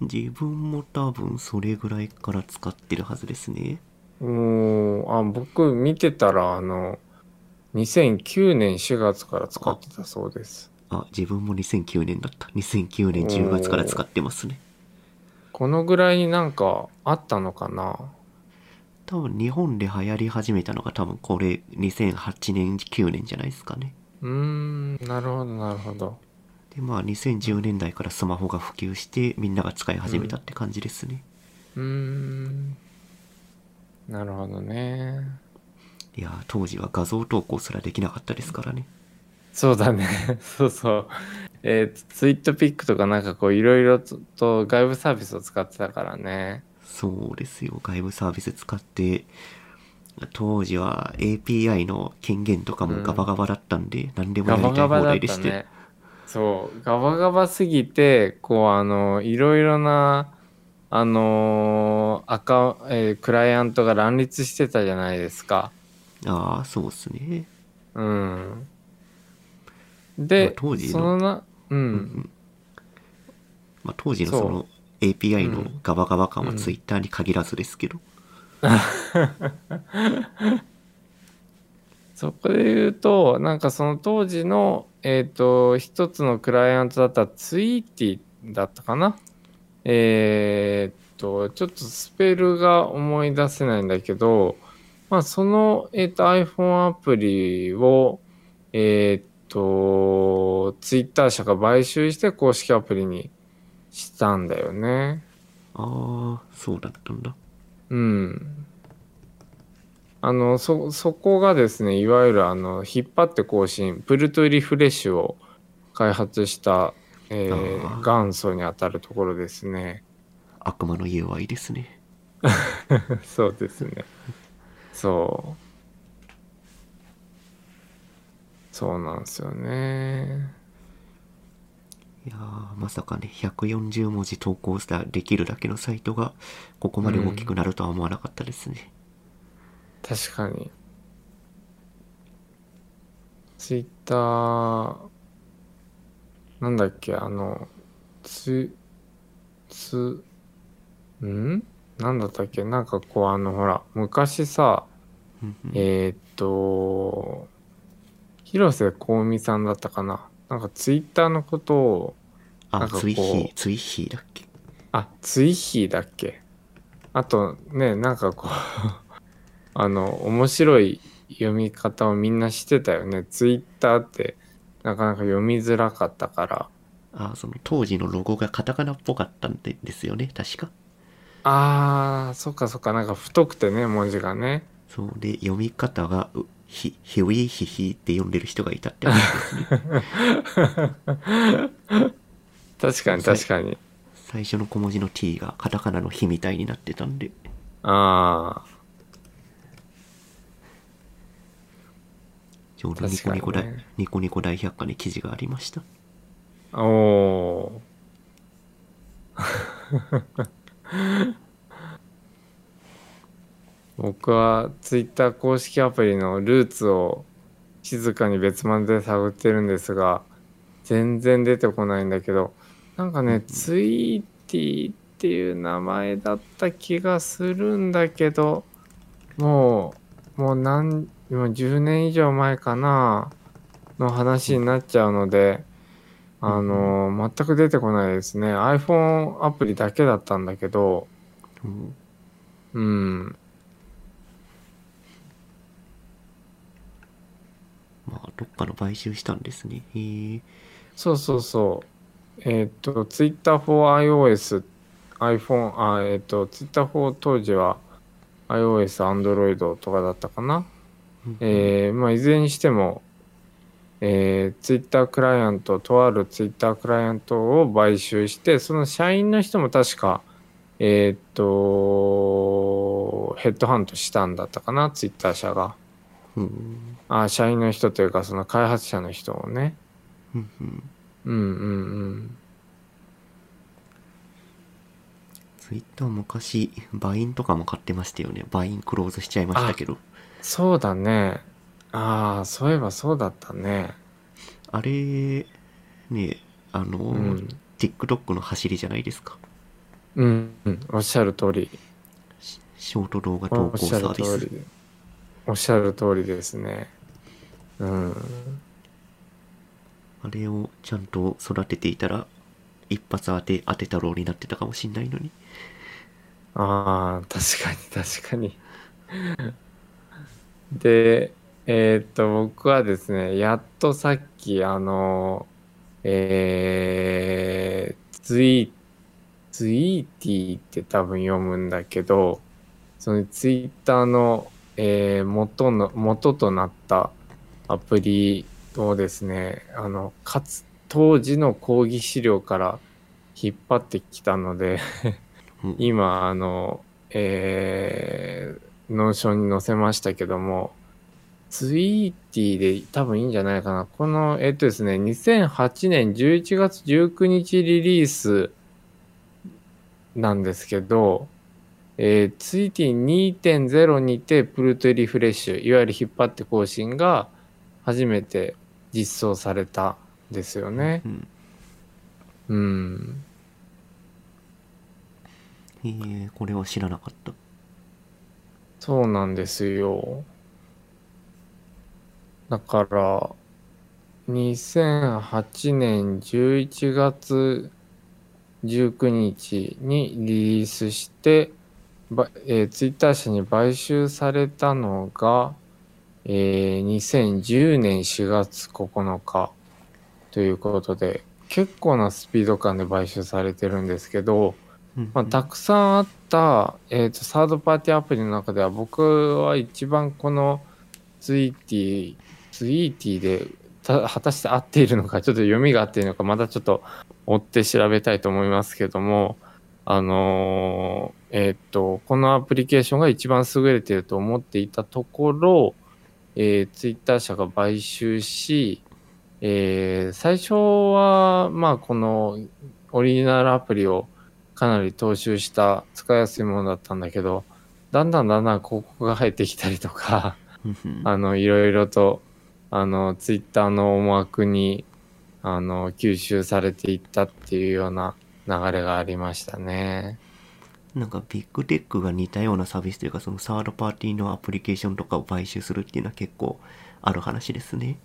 自分も多分それぐらいから使ってるはずですねもう、あ、僕見てたら、あの、2009年4月から使ってたそうです。あ自分も2009年だった2009年10月から使ってますねこのぐらいになんかあったのかな？多分日本で流行り始めたのが多分これ2008年9年じゃないですかねうーん、なるほど、なるほど。でまあ2010年代からスマホが普及してみんなが使い始めたって感じですね、うーん。なるほどね。いやー当時は画像投稿すらできなかったですからねそうだね。そうそう。えー、ツイートピックとかなんかこういろいろとと外部サービスを使ってたからね。そうですよ外部サービス使って当時は API の権限とかもガバガバだったんで、何でもやガりたい放バガバだっ題でして、たね。そう。ガバガバすぎて、こうあの、いろいろな、あのー赤、えークライアントが乱立してたじゃないですか。ああそうっすねうん。まあで、当時のそのな、う。うんん。まあ、当時のその API のうん。ガバガバ感はうん。Twitter に限らずですけど、そこで言うと、なんかその当時の、えっ、と、一つのクライアントだったツイーティだったかな。えっ、と、ちょっとスペルが思い出せないんだけど、まあその、えっ、と iPhone アプリを、えっ、と、Twitter 社が買収して公式アプリにしたんだよね。ああそうだったんだうん。あの、そ、そこがですね、いわゆるあの、引っ張って更新、プルトゥリフレッシュを開発した、えー元祖にあたるところですね。悪魔の UI ですね そうですね。そう。そうなんですよね。いやーまさかね140文字投稿したできるだけのサイトがここまで大きくなるとは思わなかったですね、確かに。ツイッター、なんだっけ、あの、つ、つ、ん？なんだったっけ？なんかこう、あの、ほら、昔さ、うんうんえーっと、広瀬香美さんだったかな？なんかツイッターのことを、なあツイッヒーツイッヒーだっけ？あ、ツイヒーだっけ？あとね、なんかこう、あの、面白い読み方をみんなしてたよね。ツイッターってなかなか読みづらかったから。あその当時のロゴがカタカナっぽかったんでですよね。確か。あー、そっかそっか、なんか太くてね、文字がね。そう。で読み方がうひひウィヒヒって読んでる人がいたって話ですね 確かに確かに。最初の小文字の T がカタカナの「ヒ」みたいになってたんであちょうどニコニコ大、ねニコニコ大百科に記事がありましたー。おー。僕僕は Twitter 公式アプリのルーツを静かに別窓で探ってるんですが全然出てこないんだけどなんかね、ツイーティっていう名前だった気がするんだけどもうもう何もう10年以上前かなの話になっちゃうので、あの全く出てこないですね。iPhone アプリだけだったんだけどうんうんまあどっかの買収したんですねへえそうそうそう。えっ、と、Twitter for iOS、iPhone、あ、えっ、と、Twitter for 当時は iOS、Android とかだったかな？えーまあ、いずれにしても、えー、Twitter クライアント、とある Twitter クライアントを買収して、その社員の人も確か、えっ、と、ヘッドハントしたんだったかな、Twitter 社が。うんあ、社員の人というか、その開発者の人をね。うんうんうんうんうん。ツイッター昔バインとかも買ってましたよねバインクローズしちゃいましたけどそうだね。ああ、そういえばそうだったね。あれねあの、うん TikTok の走りじゃないですかうん、うん、おっしゃる通り。シショート動画投稿サービス。おっしゃる通りですね。うん。あれをちゃんと育てていたら一発当て当て太郎になってたかもしんないのにああ、確かに確かに。で、えーっと、僕はですね、やっとさっき、あの、えー、ツイ、ツイーティーって多分読むんだけど、そのツイッターの、えー元の、元となったアプリをですね、あの、かつ、当時の講義資料から引っ張ってきたので、うん今、あの、えー、 Notion に載せましたけども、ツイーティーで多分いいんじゃないかな。この、えっとですね、2008年11月19日リリースなんですけど、えー、ツイーティー2.0にてプルトリフレッシュ、いわゆる引っ張って更新が初めて実装されたんですよね。うんうん。へえこれは知らなかったそうなんですよ。だから、2008年11月19日にリリースして、ばえー、ツイッター社に買収されたのが、えー2010年4月9日ということで、結構なスピード感で買収されてるんですけど、うんまあ、たくさんあった、えー、とサードパーティーアプリの中では僕は一番このツイーティーツイーティーでた果たして合っているのかちょっと読みが合っているのかまたちょっと追って調べたいと思いますけどもあのーえっ、とこのアプリケーションが一番優れていると思っていたところ、えー、ツイッター社が買収し、えー最初はまあこのオリジナルアプリをかなり踏襲した使いやすいものだったんだけど、だんだんだんだん広告が入ってきたりとか、あの、いろいろと、あの、ツイッターの思惑に、あの、吸収されていったっていうような流れがありましたね。なんかビッグテックが似たようなサービスというかそのサードパーティーのアプリケーションとかを買収するっていうのは結構ある話ですね。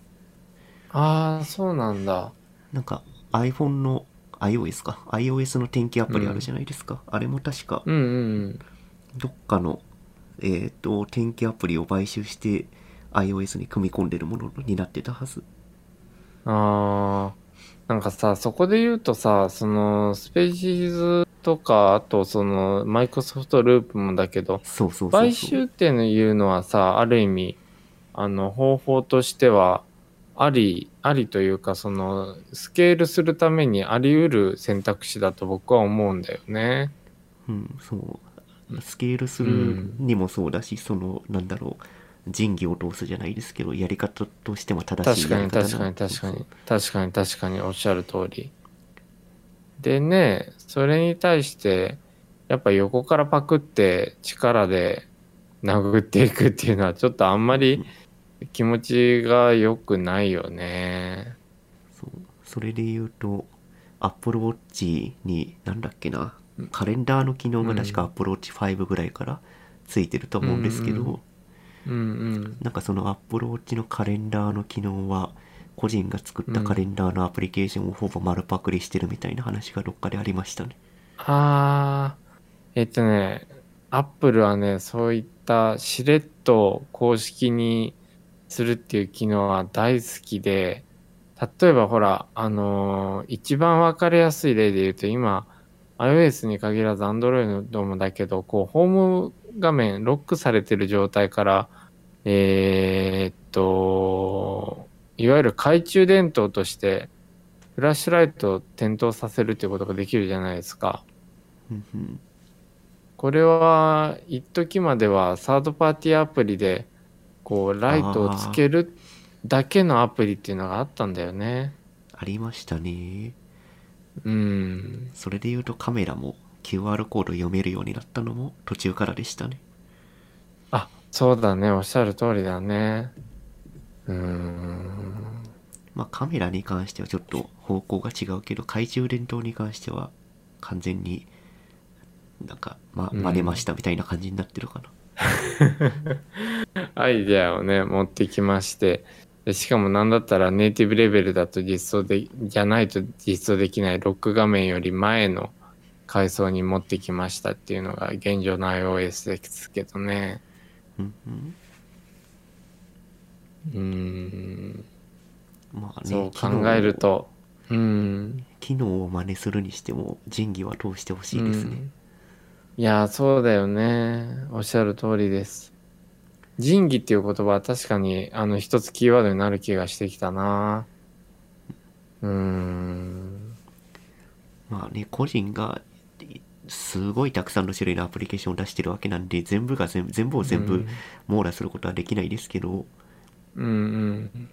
ああ、そうなんだ。なんか iPhone の iOS か？iOS の天気アプリあるじゃないですか、あれも確かうんうん。どっかのえっ、と天気アプリを買収して iOS に組み込んでるものになってたはず。ああ、なんかさ、そこで言うとさ、その、スペーシーズとか、あとその、マイクロソフトループもだけど、そうそうそうそう買収っていうのはさある意味あの方法としてはありありというかそのスケールするためにあり得る選択肢だと僕は思うんだよね。うん、そう。スケールするにもそうだし、その、なんだろう、仁義を通すじゃないですけど、やり方としても正しい確かにやり方だ確かに確かに確かに確かにおっしゃる通り。でねそれに対してやっぱ横からパクって力で殴っていくっていうのはちょっとあんまり気持ちが良くないよね。そうそれで言うと Apple Watch になんだっけなカレンダーの機能が確か Apple Watch 5ぐらいからついてると思うんですけど、うんうん。なんかその Apple Watch のカレンダーの機能は個人が作ったカレンダーのアプリケーションをほぼ丸パクリしてるみたいな話がどっかでありましたね。あー、えっとね、アップルはね、そういったしれっと公式にするっていう機能は大好きで、例えばほら、あのー一番わかりやすい例で言うと、今、iOS に限らず Android もだけど、こう、ホーム画面ロックされてる状態から、えーっと、いわゆる懐中電灯として、フラッシュライトを点灯させるっていうことができるじゃないですか。これは一時まではサードパーティーアプリでこうライトをつけるだけのアプリっていうのがあったんだよね。ありましたね。うん。それで言うとカメラも QR コード読めるようになったのも途中からでしたね。あ、そうだね。おっしゃる通りだね。うーん。まあカメラに関してはちょっと方向が違うけど懐中電灯に関しては完全になんか、ま、うん真似ましたみたいな感じになってるかな。アイデアをね、持ってきまして。でしかもなんだったらネイティブレベルだと実装で、じゃないと実装できないロック画面より前の階層に持ってきましたっていうのが現状の iOS ですけどね。うん。まあね、そう考えると、うん。機能を真似するにしても仁義は通してほしいですね。うんいや、そうだよね。おっしゃる通りです。仁義っていう言葉は確かに、あの、一つキーワードになる気がしてきたな。うーん。まあね、個人がすごいたくさんの種類のアプリケーションを出してるわけなんで、全部が全部、全部を全部うん網羅することはできないですけど、うんうん。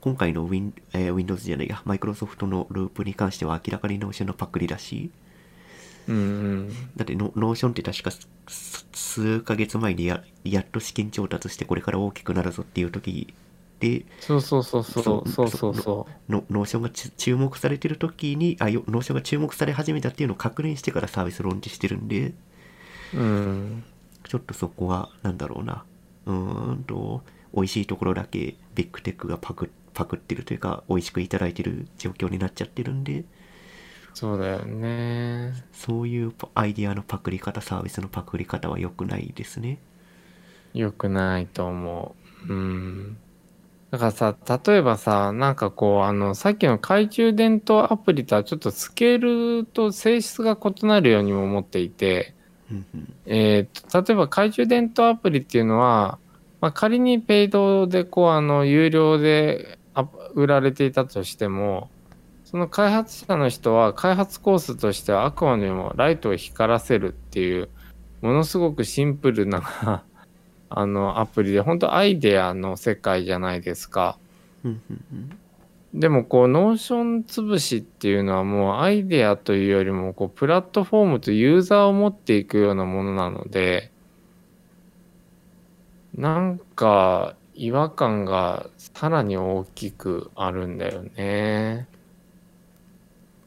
今回の Win、えー Windows じゃないや、マイクロソフトのループに関しては明らかに Notion のパクリだし、うんうん。だってノ Notion って確かす数ヶ月前にややっと資金調達してこれから大きくなるぞっていう時で、そうそうそうそう。そうそうその Notion がち注目されてる時に、あ、よ Notion が注目され始めたっていうのを確認してからサービスローンチしてるんで、う。うん。ちょっとそこは、なんだろうな、うーんと、美味しいところだけビッグテックがパクパクってるというか、美味しくいただいてる状況になっちゃってるんで、そうだよね。そういうアイディアのパクリ方、サービスのパクリ方は良くないですね。良くないと思う。うん。だからさ、例えばさ、なんかこう、あの、さっきの懐中電灯アプリとはちょっとスケールと性質が異なるようにも思っていて、えーと、例えば懐中電灯アプリっていうのは、まあ、仮にペイドでこう、あの、有料であ売られていたとしても、その開発者の人は開発コストとしてはあくまでもライトを光らせるっていう、ものすごくシンプルなあの、アプリで、本当アイデアの世界じゃないですか。でもこう、 Notion 潰しっていうのはもうアイデアというよりも、こう、プラットフォームとユーザーを持っていくようなものなので、なんか違和感がさらに大きくあるんだよね。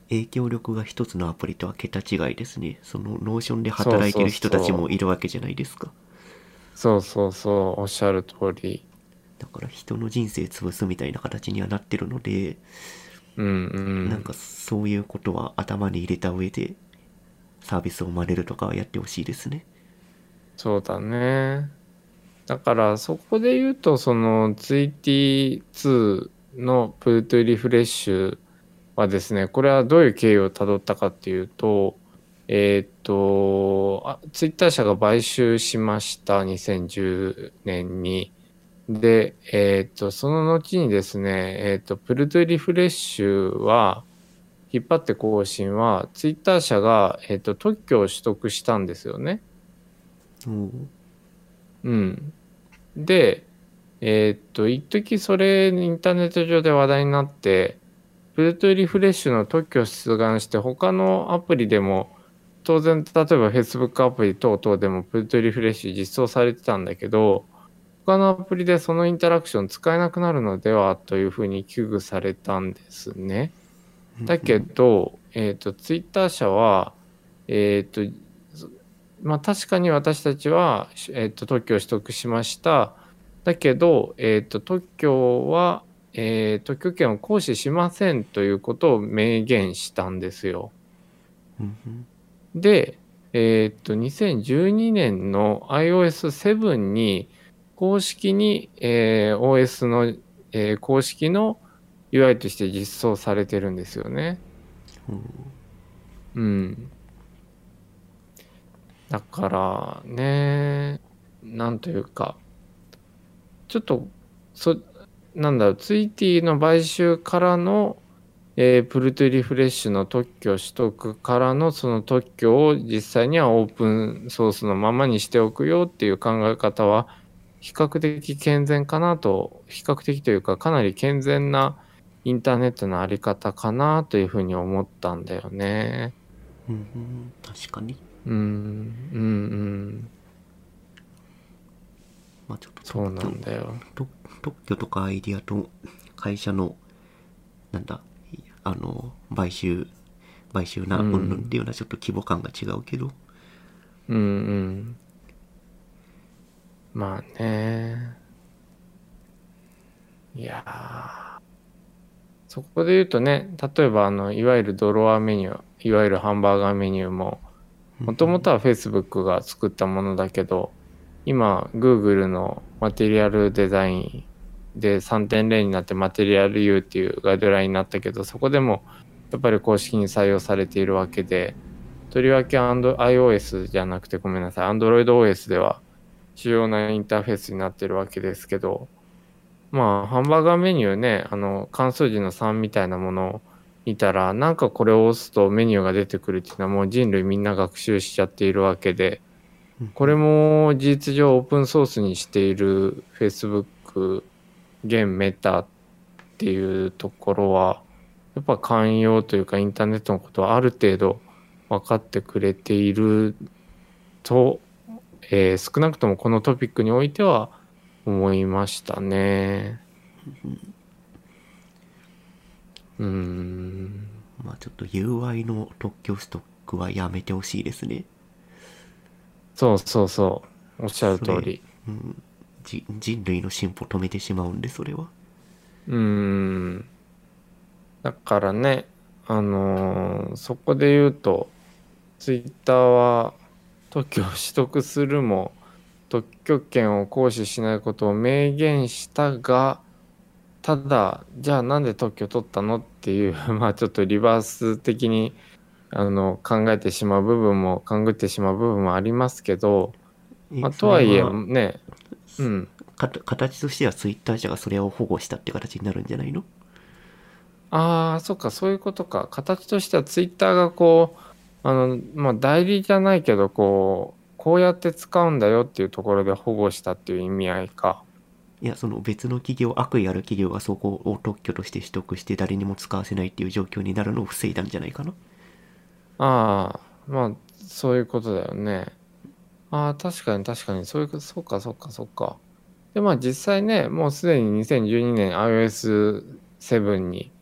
影響力が一つのアプリとは桁違いですね。その Notion で働いてる人たちもいるわけじゃないですか。そうそうそう、おっしゃる通り。だから人の人生潰すみたいな形にはなってるので、うんうん。なんかそういうことは頭に入れた上でサービスを真似るとかはやってほしいですね。そうだね。だからそこで言うと、その GT2 のプルトゥリフレッシュはですね、これはどういう経緯をたどったかっていうと、えーっと、あツイッター社が買収しました、2010年に。で、えーっと、その後にですね、えーっと、プルトゥリフレッシュは、引っ張って更新は、ツイッター社が、えーっと、特許を取得したんですよね。おううん。で、えーっと、一時それインターネット上で話題になって、プルトリフレッシュの特許を出願して他のアプリでも当然、例えば Facebook アプリ等々でもプルトリフレッシュ実装されてたんだけど、他のアプリでそのインタラクション使えなくなるのではというふうに危惧されたんですね。だけど、えっ、と、ツイッター社は、えっ、と、まあ確かに私たちは、えっ、と、特許を取得しました。だけど、えっ、と、特許は、えー特許権を行使しませんということを明言したんですよ。で、えーっと、2012年の iOS7 に公式に、えー OS の、えー公式の UI として実装されてるんですよね。うんうん。だからね、なんというか、ちょっと、そ、なんだろう、ツイティの買収からの、えープルトリフレッシュの特許取得からのその特許を実際にはオープンソースのままにしておくよっていう考え方は比較的健全かなと、比較的というかかなり健全なインターネットのあり方かなというふうに思ったんだよね。うんうん確かにうん、うん、うん。まあちょっとそうなんだよ。特特許とかアイディアと会社のなんだあの買収買収なうんっていうのはちょっと規模感が違うけど、うん、うん。まあね。いやーそこで言うとね、例えばあの、いわゆるドロワーメニュー、いわゆるハンバーガーメニューも、もともとは Facebook が作ったものだけど、今、Google のマテリアルデザインで3.0になってマテリアル U っていうガイドラインになったけど、そこでもやっぱり公式に採用されているわけで、とりわけ iOS じゃなくてごめんなさい、AndroidOS では主要なインターフェースになってるわけですけど、まあ、ハンバーガーメニューね、あの、関数字の3みたいなものを見たら、なんかこれを押すとメニューが出てくるっていうのはもう人類みんな学習しちゃっているわけで、これも事実上オープンソースにしている Facebook、現メタっていうところは、やっぱ寛容というかインターネットのことはある程度分かってくれていると、えー少なくともこのトピックにおいては思いましたね。うーん。まあちょっと UI の特許取得はやめてほしいですね、そうそうそう。おっしゃる通り。うん、じ人類の進歩止めてしまうんでそれはうーん。だからね、あのーそこで言うと、ツイッターは特許を取得するも、特許権を行使しないことを明言したが、ただ、じゃあなんで特許取ったのっていう、まあちょっとリバース的にあの考えてしまう部分も、勘ぐってしまう部分もありますけど、えまあ、とはいえね、うん。形としてはツイッター社がそれを保護したって形になるんじゃないの？ああ、そっか、そういうことか。形としてはツイッターがこう、あの、まあ、代理じゃないけど、こう、こうやって使うんだよっていうところで保護したっていう意味合いか。いやその別の企業悪意ある企業がそこを特許として取得して誰にも使わせないっていう状況になるのを防いだんじゃないかな？ああ、まあ、そういうことだよね。ああ、確かに確かに、そういうこと、そうか、そうか、そうか。で、まあ実際ね、もうすでに2012年 iOS7 に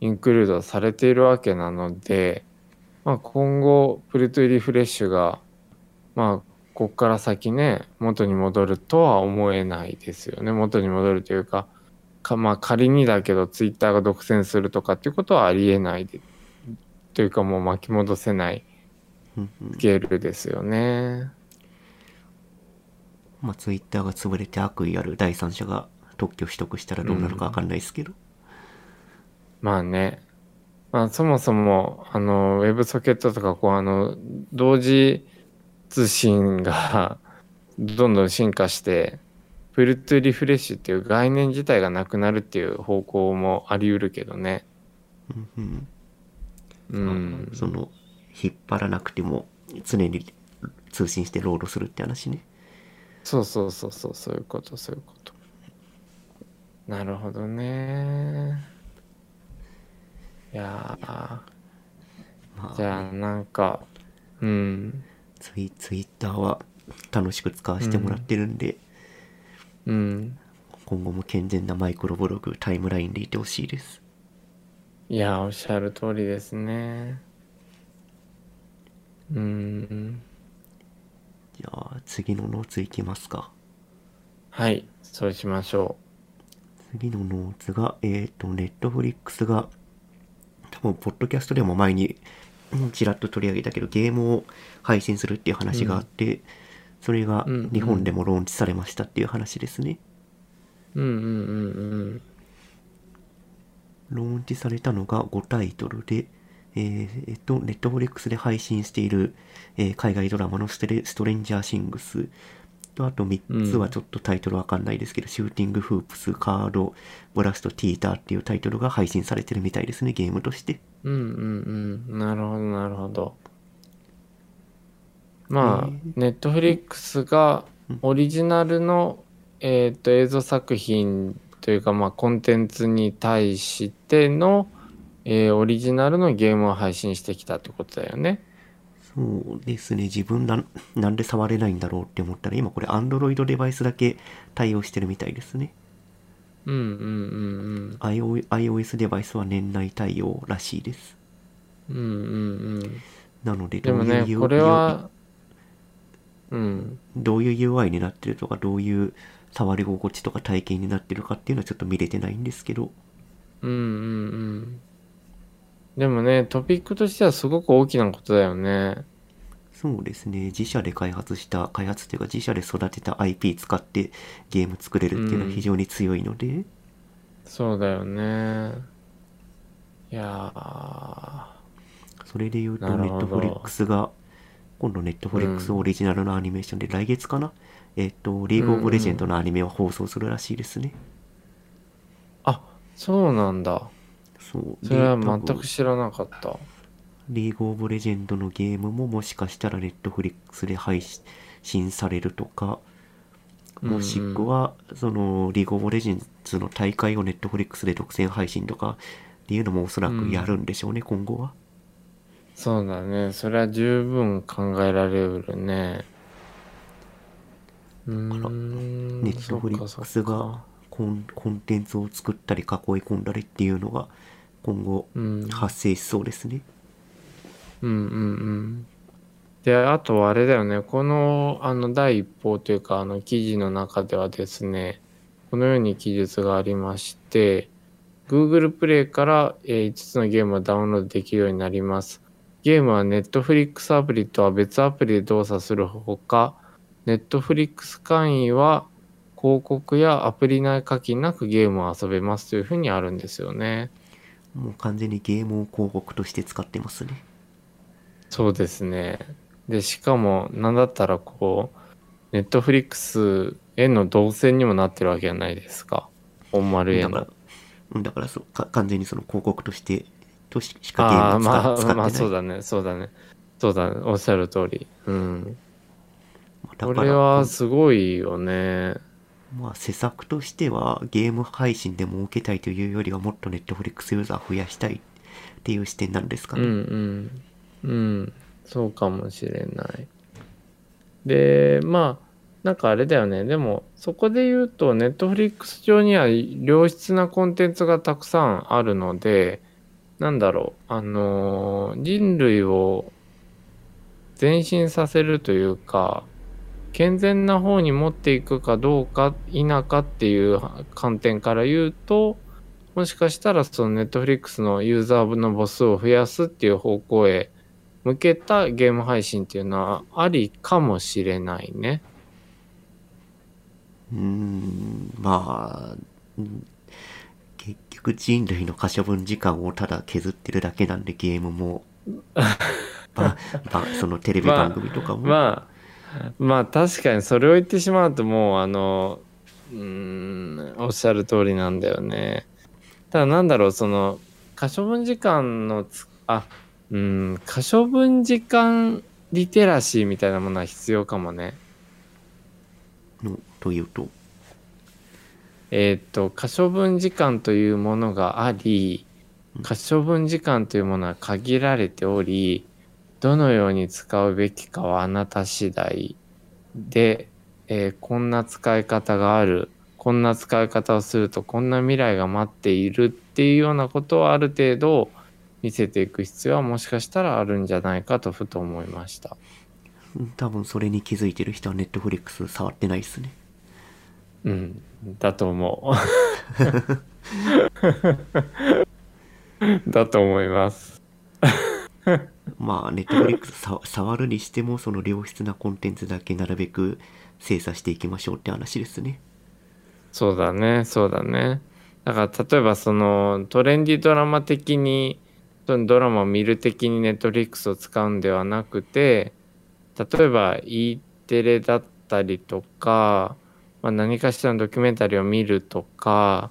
インクルードされているわけなので、まあ今後、プルトリフレッシュが、まあ、こっから先ね、元に戻るとは思えないですよね。元に戻るというか、かまあ仮にだけど、ツイッターが独占するとかっていうことはありえないでというかもう巻き戻せないスケールですよね。まあツイッターが潰れて悪意ある第三者が特許取得したらどうなるかわかんないですけど、まあね。まあそもそも、あの、ウェブソケットとか、こう、あの、同時通信がどんどん進化して、プルトリフレッシュっていう概念自体がなくなるっていう方向もあり得るけどね。うんうんうん。その引っ張らなくても常に通信してロードするって話ねそうそうそうそう、そういうこと、そういうこと。なるほどね。いやー。まあ。じゃあなんかうん。ツイツイッターは楽しく使わせてもらってるんで、うん。今後も健全なマイクロブログタイムラインでいてほしいです。いやおっしゃる通りですね。うんじゃあ次のノーツいきますか。はいそうしましょ次のノーツがえっ、とネットフリックスが多分ポッドキャストでも前にうんちらっと取り上げたけどゲームを配信するっていう話があって、それがうんうん。日本でもローンチされましたっていう話ですね、ううんうんうんうん。ローンチされたのが5タイトルで、えーえっと、ネットフリックスで配信している、えー海外ドラマのステレストレンジャーシングス。と、あと3つはちょっとタイトルわかんないですけど、シューティングフープス、カード、ブラスト、ティーターっていうタイトルが配信されてるみたいですね、ゲームとして。うんうんうん。なるほどなるほど。まあえネットフリックスがオリジナルの、えー、と映像作品というかまあコンテンツに対しての、えーオリジナルのゲームを配信してきたってことだよね。そうですね、自分ななんで触れないんだろうって思ったら、今これ Android デバイスだけ対応してるみたいですね。うんうんうん iO- iOS デバイスは年内対応らしいです。うんうんうん。うんなので、どういうねこれはうん。どういう UI になってるとか、どういう触り心地とか体験になってるかっていうのはちょっと見れてないんですけど、うんうんうんでもねトピックとしてはすごく大きなことだよね。そうですね、自社で開発した、開発というか自社で育てた IP 使ってゲーム作れるっていうのは非常に強いので、そうだよね。いやー。それで言うと、ネットフリックスが、今度ネットフリックスオリジナルのアニメーションで来月かな、えっと、リーグオブレジェンドのアニメを放送するらしいですね。あそうなんだそう。それは全く知らなかったリーグオブレジェンドのゲームももしかしたらネットフリックスで配信されるとか、もしくは、その、リーグオブレジェンズの大会をネットフリックスで独占配信とかっていうのもおそらくやるんでしょうね、今後は。そうだねそれは十分考えられうるねうーんネットフリックスがかコンコンテンツを作ったり囲い込んだりっていうのが今後うん。発生しそうですね。うんうんうん。であとはあれだよね。このあの第一報というかあの記事の中ではですねこのように記述がありまして Google プレイから、えー5つのゲームをダウンロードできるようになります。ゲームは Netflix アプリとは別アプリで動作するほか Netflix 会員は広告やアプリ内課金なくゲームを遊べますというふうにあるんですよねもう完全にゲームを広告として使ってますね。そうですね。で、しかも、なんだったらこう、ネットフリックスへの動線にもなってるわけじゃないですか。本丸へだからの。、うんだからそうか完全にその広告としてとししかゲああ、ームを使,、まあ、使ってない。まあ、そうだね、そうだね。そうだね、おっしゃる通り。うん。これはすごいよね。まあ施策としてはゲーム配信で儲けたいというよりはもっとネットフリックスユーザー増やしたいっていう視点なんですかね。うんうん。うん。そうかもしれない。で、まあ、なんかあれだよね。でも、そこで言うと、ネットフリックス上には良質なコンテンツがたくさんあるので、なんだろう、あの人類を前進させるというか、健全な方に持っていくかどうか否かっていう観点から言うと、もしかしたらそのネットフリックスのユーザーの母数を増やすっていう方向へ向けたゲーム配信っていうのはありかもしれないね。うーん、まあ、うん結局人類の可処分時間をただ削ってるだけなんでゲームも、ばばそのテレビ番組とかも、まあ、まあ確かにそれを言ってしまうともうあの、うーん、おっしゃる通りなんだよね。ただなんだろう、その、可処分時間のつ、あ、うん、可処分時間リテラシーみたいなものは必要かもね。のというと、えーっと可処分時間というものがあり可処分時間というものは限られておりどのように使うべきかはあなた次第で、えーこんな使い方があるこんな使い方をするとこんな未来が待っているっていうようなことをある程度見せていく必要はもしかしたらあるんじゃないかとふと思いました。うん多分それに気づいてる人はネットフリックス触ってないっすねうん、だと思う。だと思います。まあネットフリックス触るにしてもその良質なコンテンツだけなるべく精査していきましょうって話ですねそうだね、そうだね。だから例えばそのトレンディドラマ的にドラマを見る的にネットフリックスを使うんではなくて例えば E テレだったりとか、まあ、何かしらのドキュメンタリーを見るとか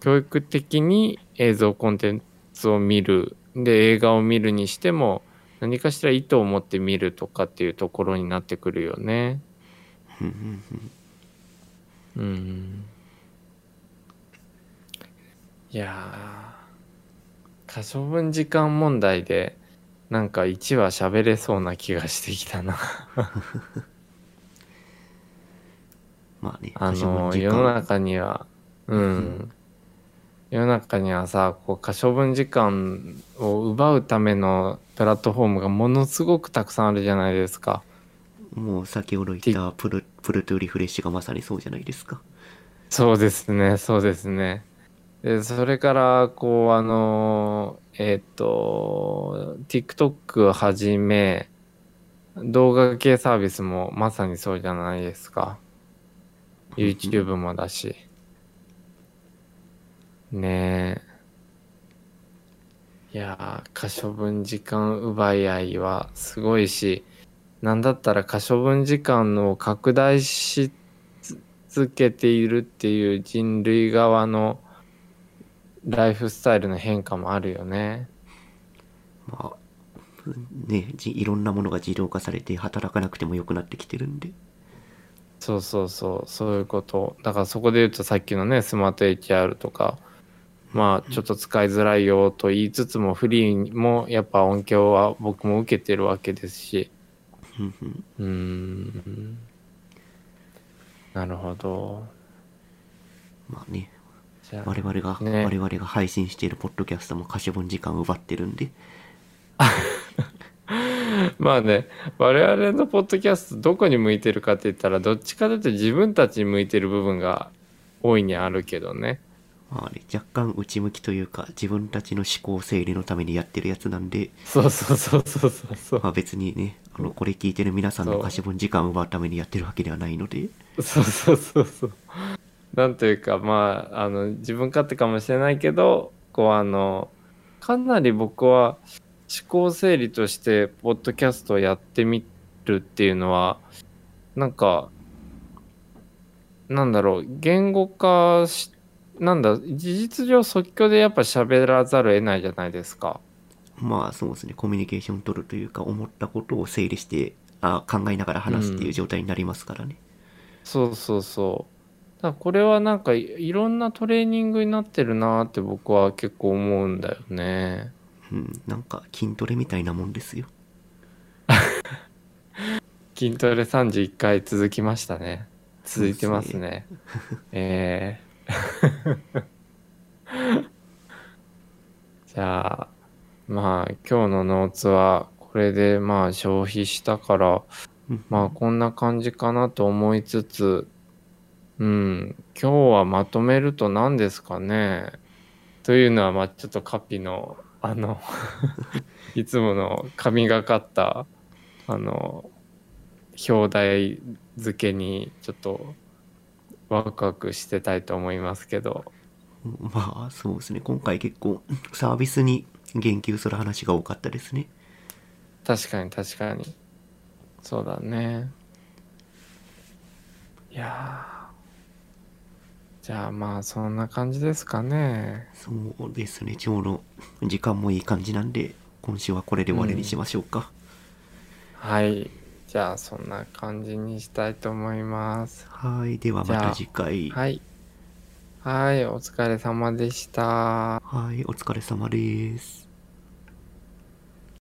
教育的に映像コンテンツを見るで映画を見るにしても何かしら意図を持って見るとかっていうところになってくるよね。うん。うんうんうんいやー可処分時間問題でなんか1話喋れそうな気がしてきたな。まあねあの世の中にはうん世の中にはさこう可処分時間を奪うためのプラットフォームがものすごくたくさんあるじゃないですかもう先ほど言ったプルプルトゥリフレッシュがまさにそうじゃないですかそうですね、そうですね。で、それから、こう、あの、えっ、と、TikTok はじめ、動画系サービスもまさにそうじゃないですか。YouTube もだし。ねえ。いやー、可処分時間奪い合いはすごいし、なんだったら可処分時間を拡大し続けているっていう人類側のライフスタイルの変化もあるよね。まあねじいろんなものが自動化されて働かなくてもよくなってきてるんでそうそうそう、そういうこと。だからそこで言うとさっきのね、スマート HR とか、まあちょっと使いづらいよと言いつつもフリーもやっぱ音響は僕も受けてるわけですし。うん。なるほど。まあね我々が、ね我々が配信しているポッドキャストも可処分時間を奪ってるんで まあね、我々のポッドキャストどこに向いてるかって言ったらどっちかというと自分たちに向いてる部分が大いにあるけどね。まあね若干内向きというか自分たちの思考整理のためにやってるやつなんでそうそうそうそうそうそう。まあ別にねあのこれ聞いてる皆さんのそう可処分時間を奪うためにやってるわけではないのでそうそうそうそう。なんというかまああの自分勝手かもしれないけどこうあのかなり僕は思考整理としてポッドキャストをやってみるっていうのはなんかなんだろう言語化しなんだ事実上即興でやっぱ喋らざるを得ないじゃないですか。まあそうですねコミュニケーション取るというか思ったことを整理してあ考えながら話すっていう状態になりますからね、そうそうそう。だこれはなんかいいろんなトレーニングになってるなって僕は結構思うんだよね。うん、なんか筋トレみたいなもんですよ 筋トレ31回続きましたね。続いてますね。えー じゃあ、まあ今日のノーツはこれでまあ消費したから、うんまあこんな感じかなと思いつつ、うん、今日はまとめると何ですかね？というのはまあちょっとカピのあの いつもの神がかったあの表題付けにちょっとワクワクしてたいと思いますけど。まあそうですね。今回結構サービスに言及する話が多かったですね。確かに確かに。そうだね。いやー。じゃあまあそんな感じですかね。そうですね。ちょうど時間もいい感じなんで今週はこれで終わりにしましょうか、はいじゃあそんな感じにしたいと思います。はいではまた次回。はい。はいお疲れ様でした。はいお疲れ様です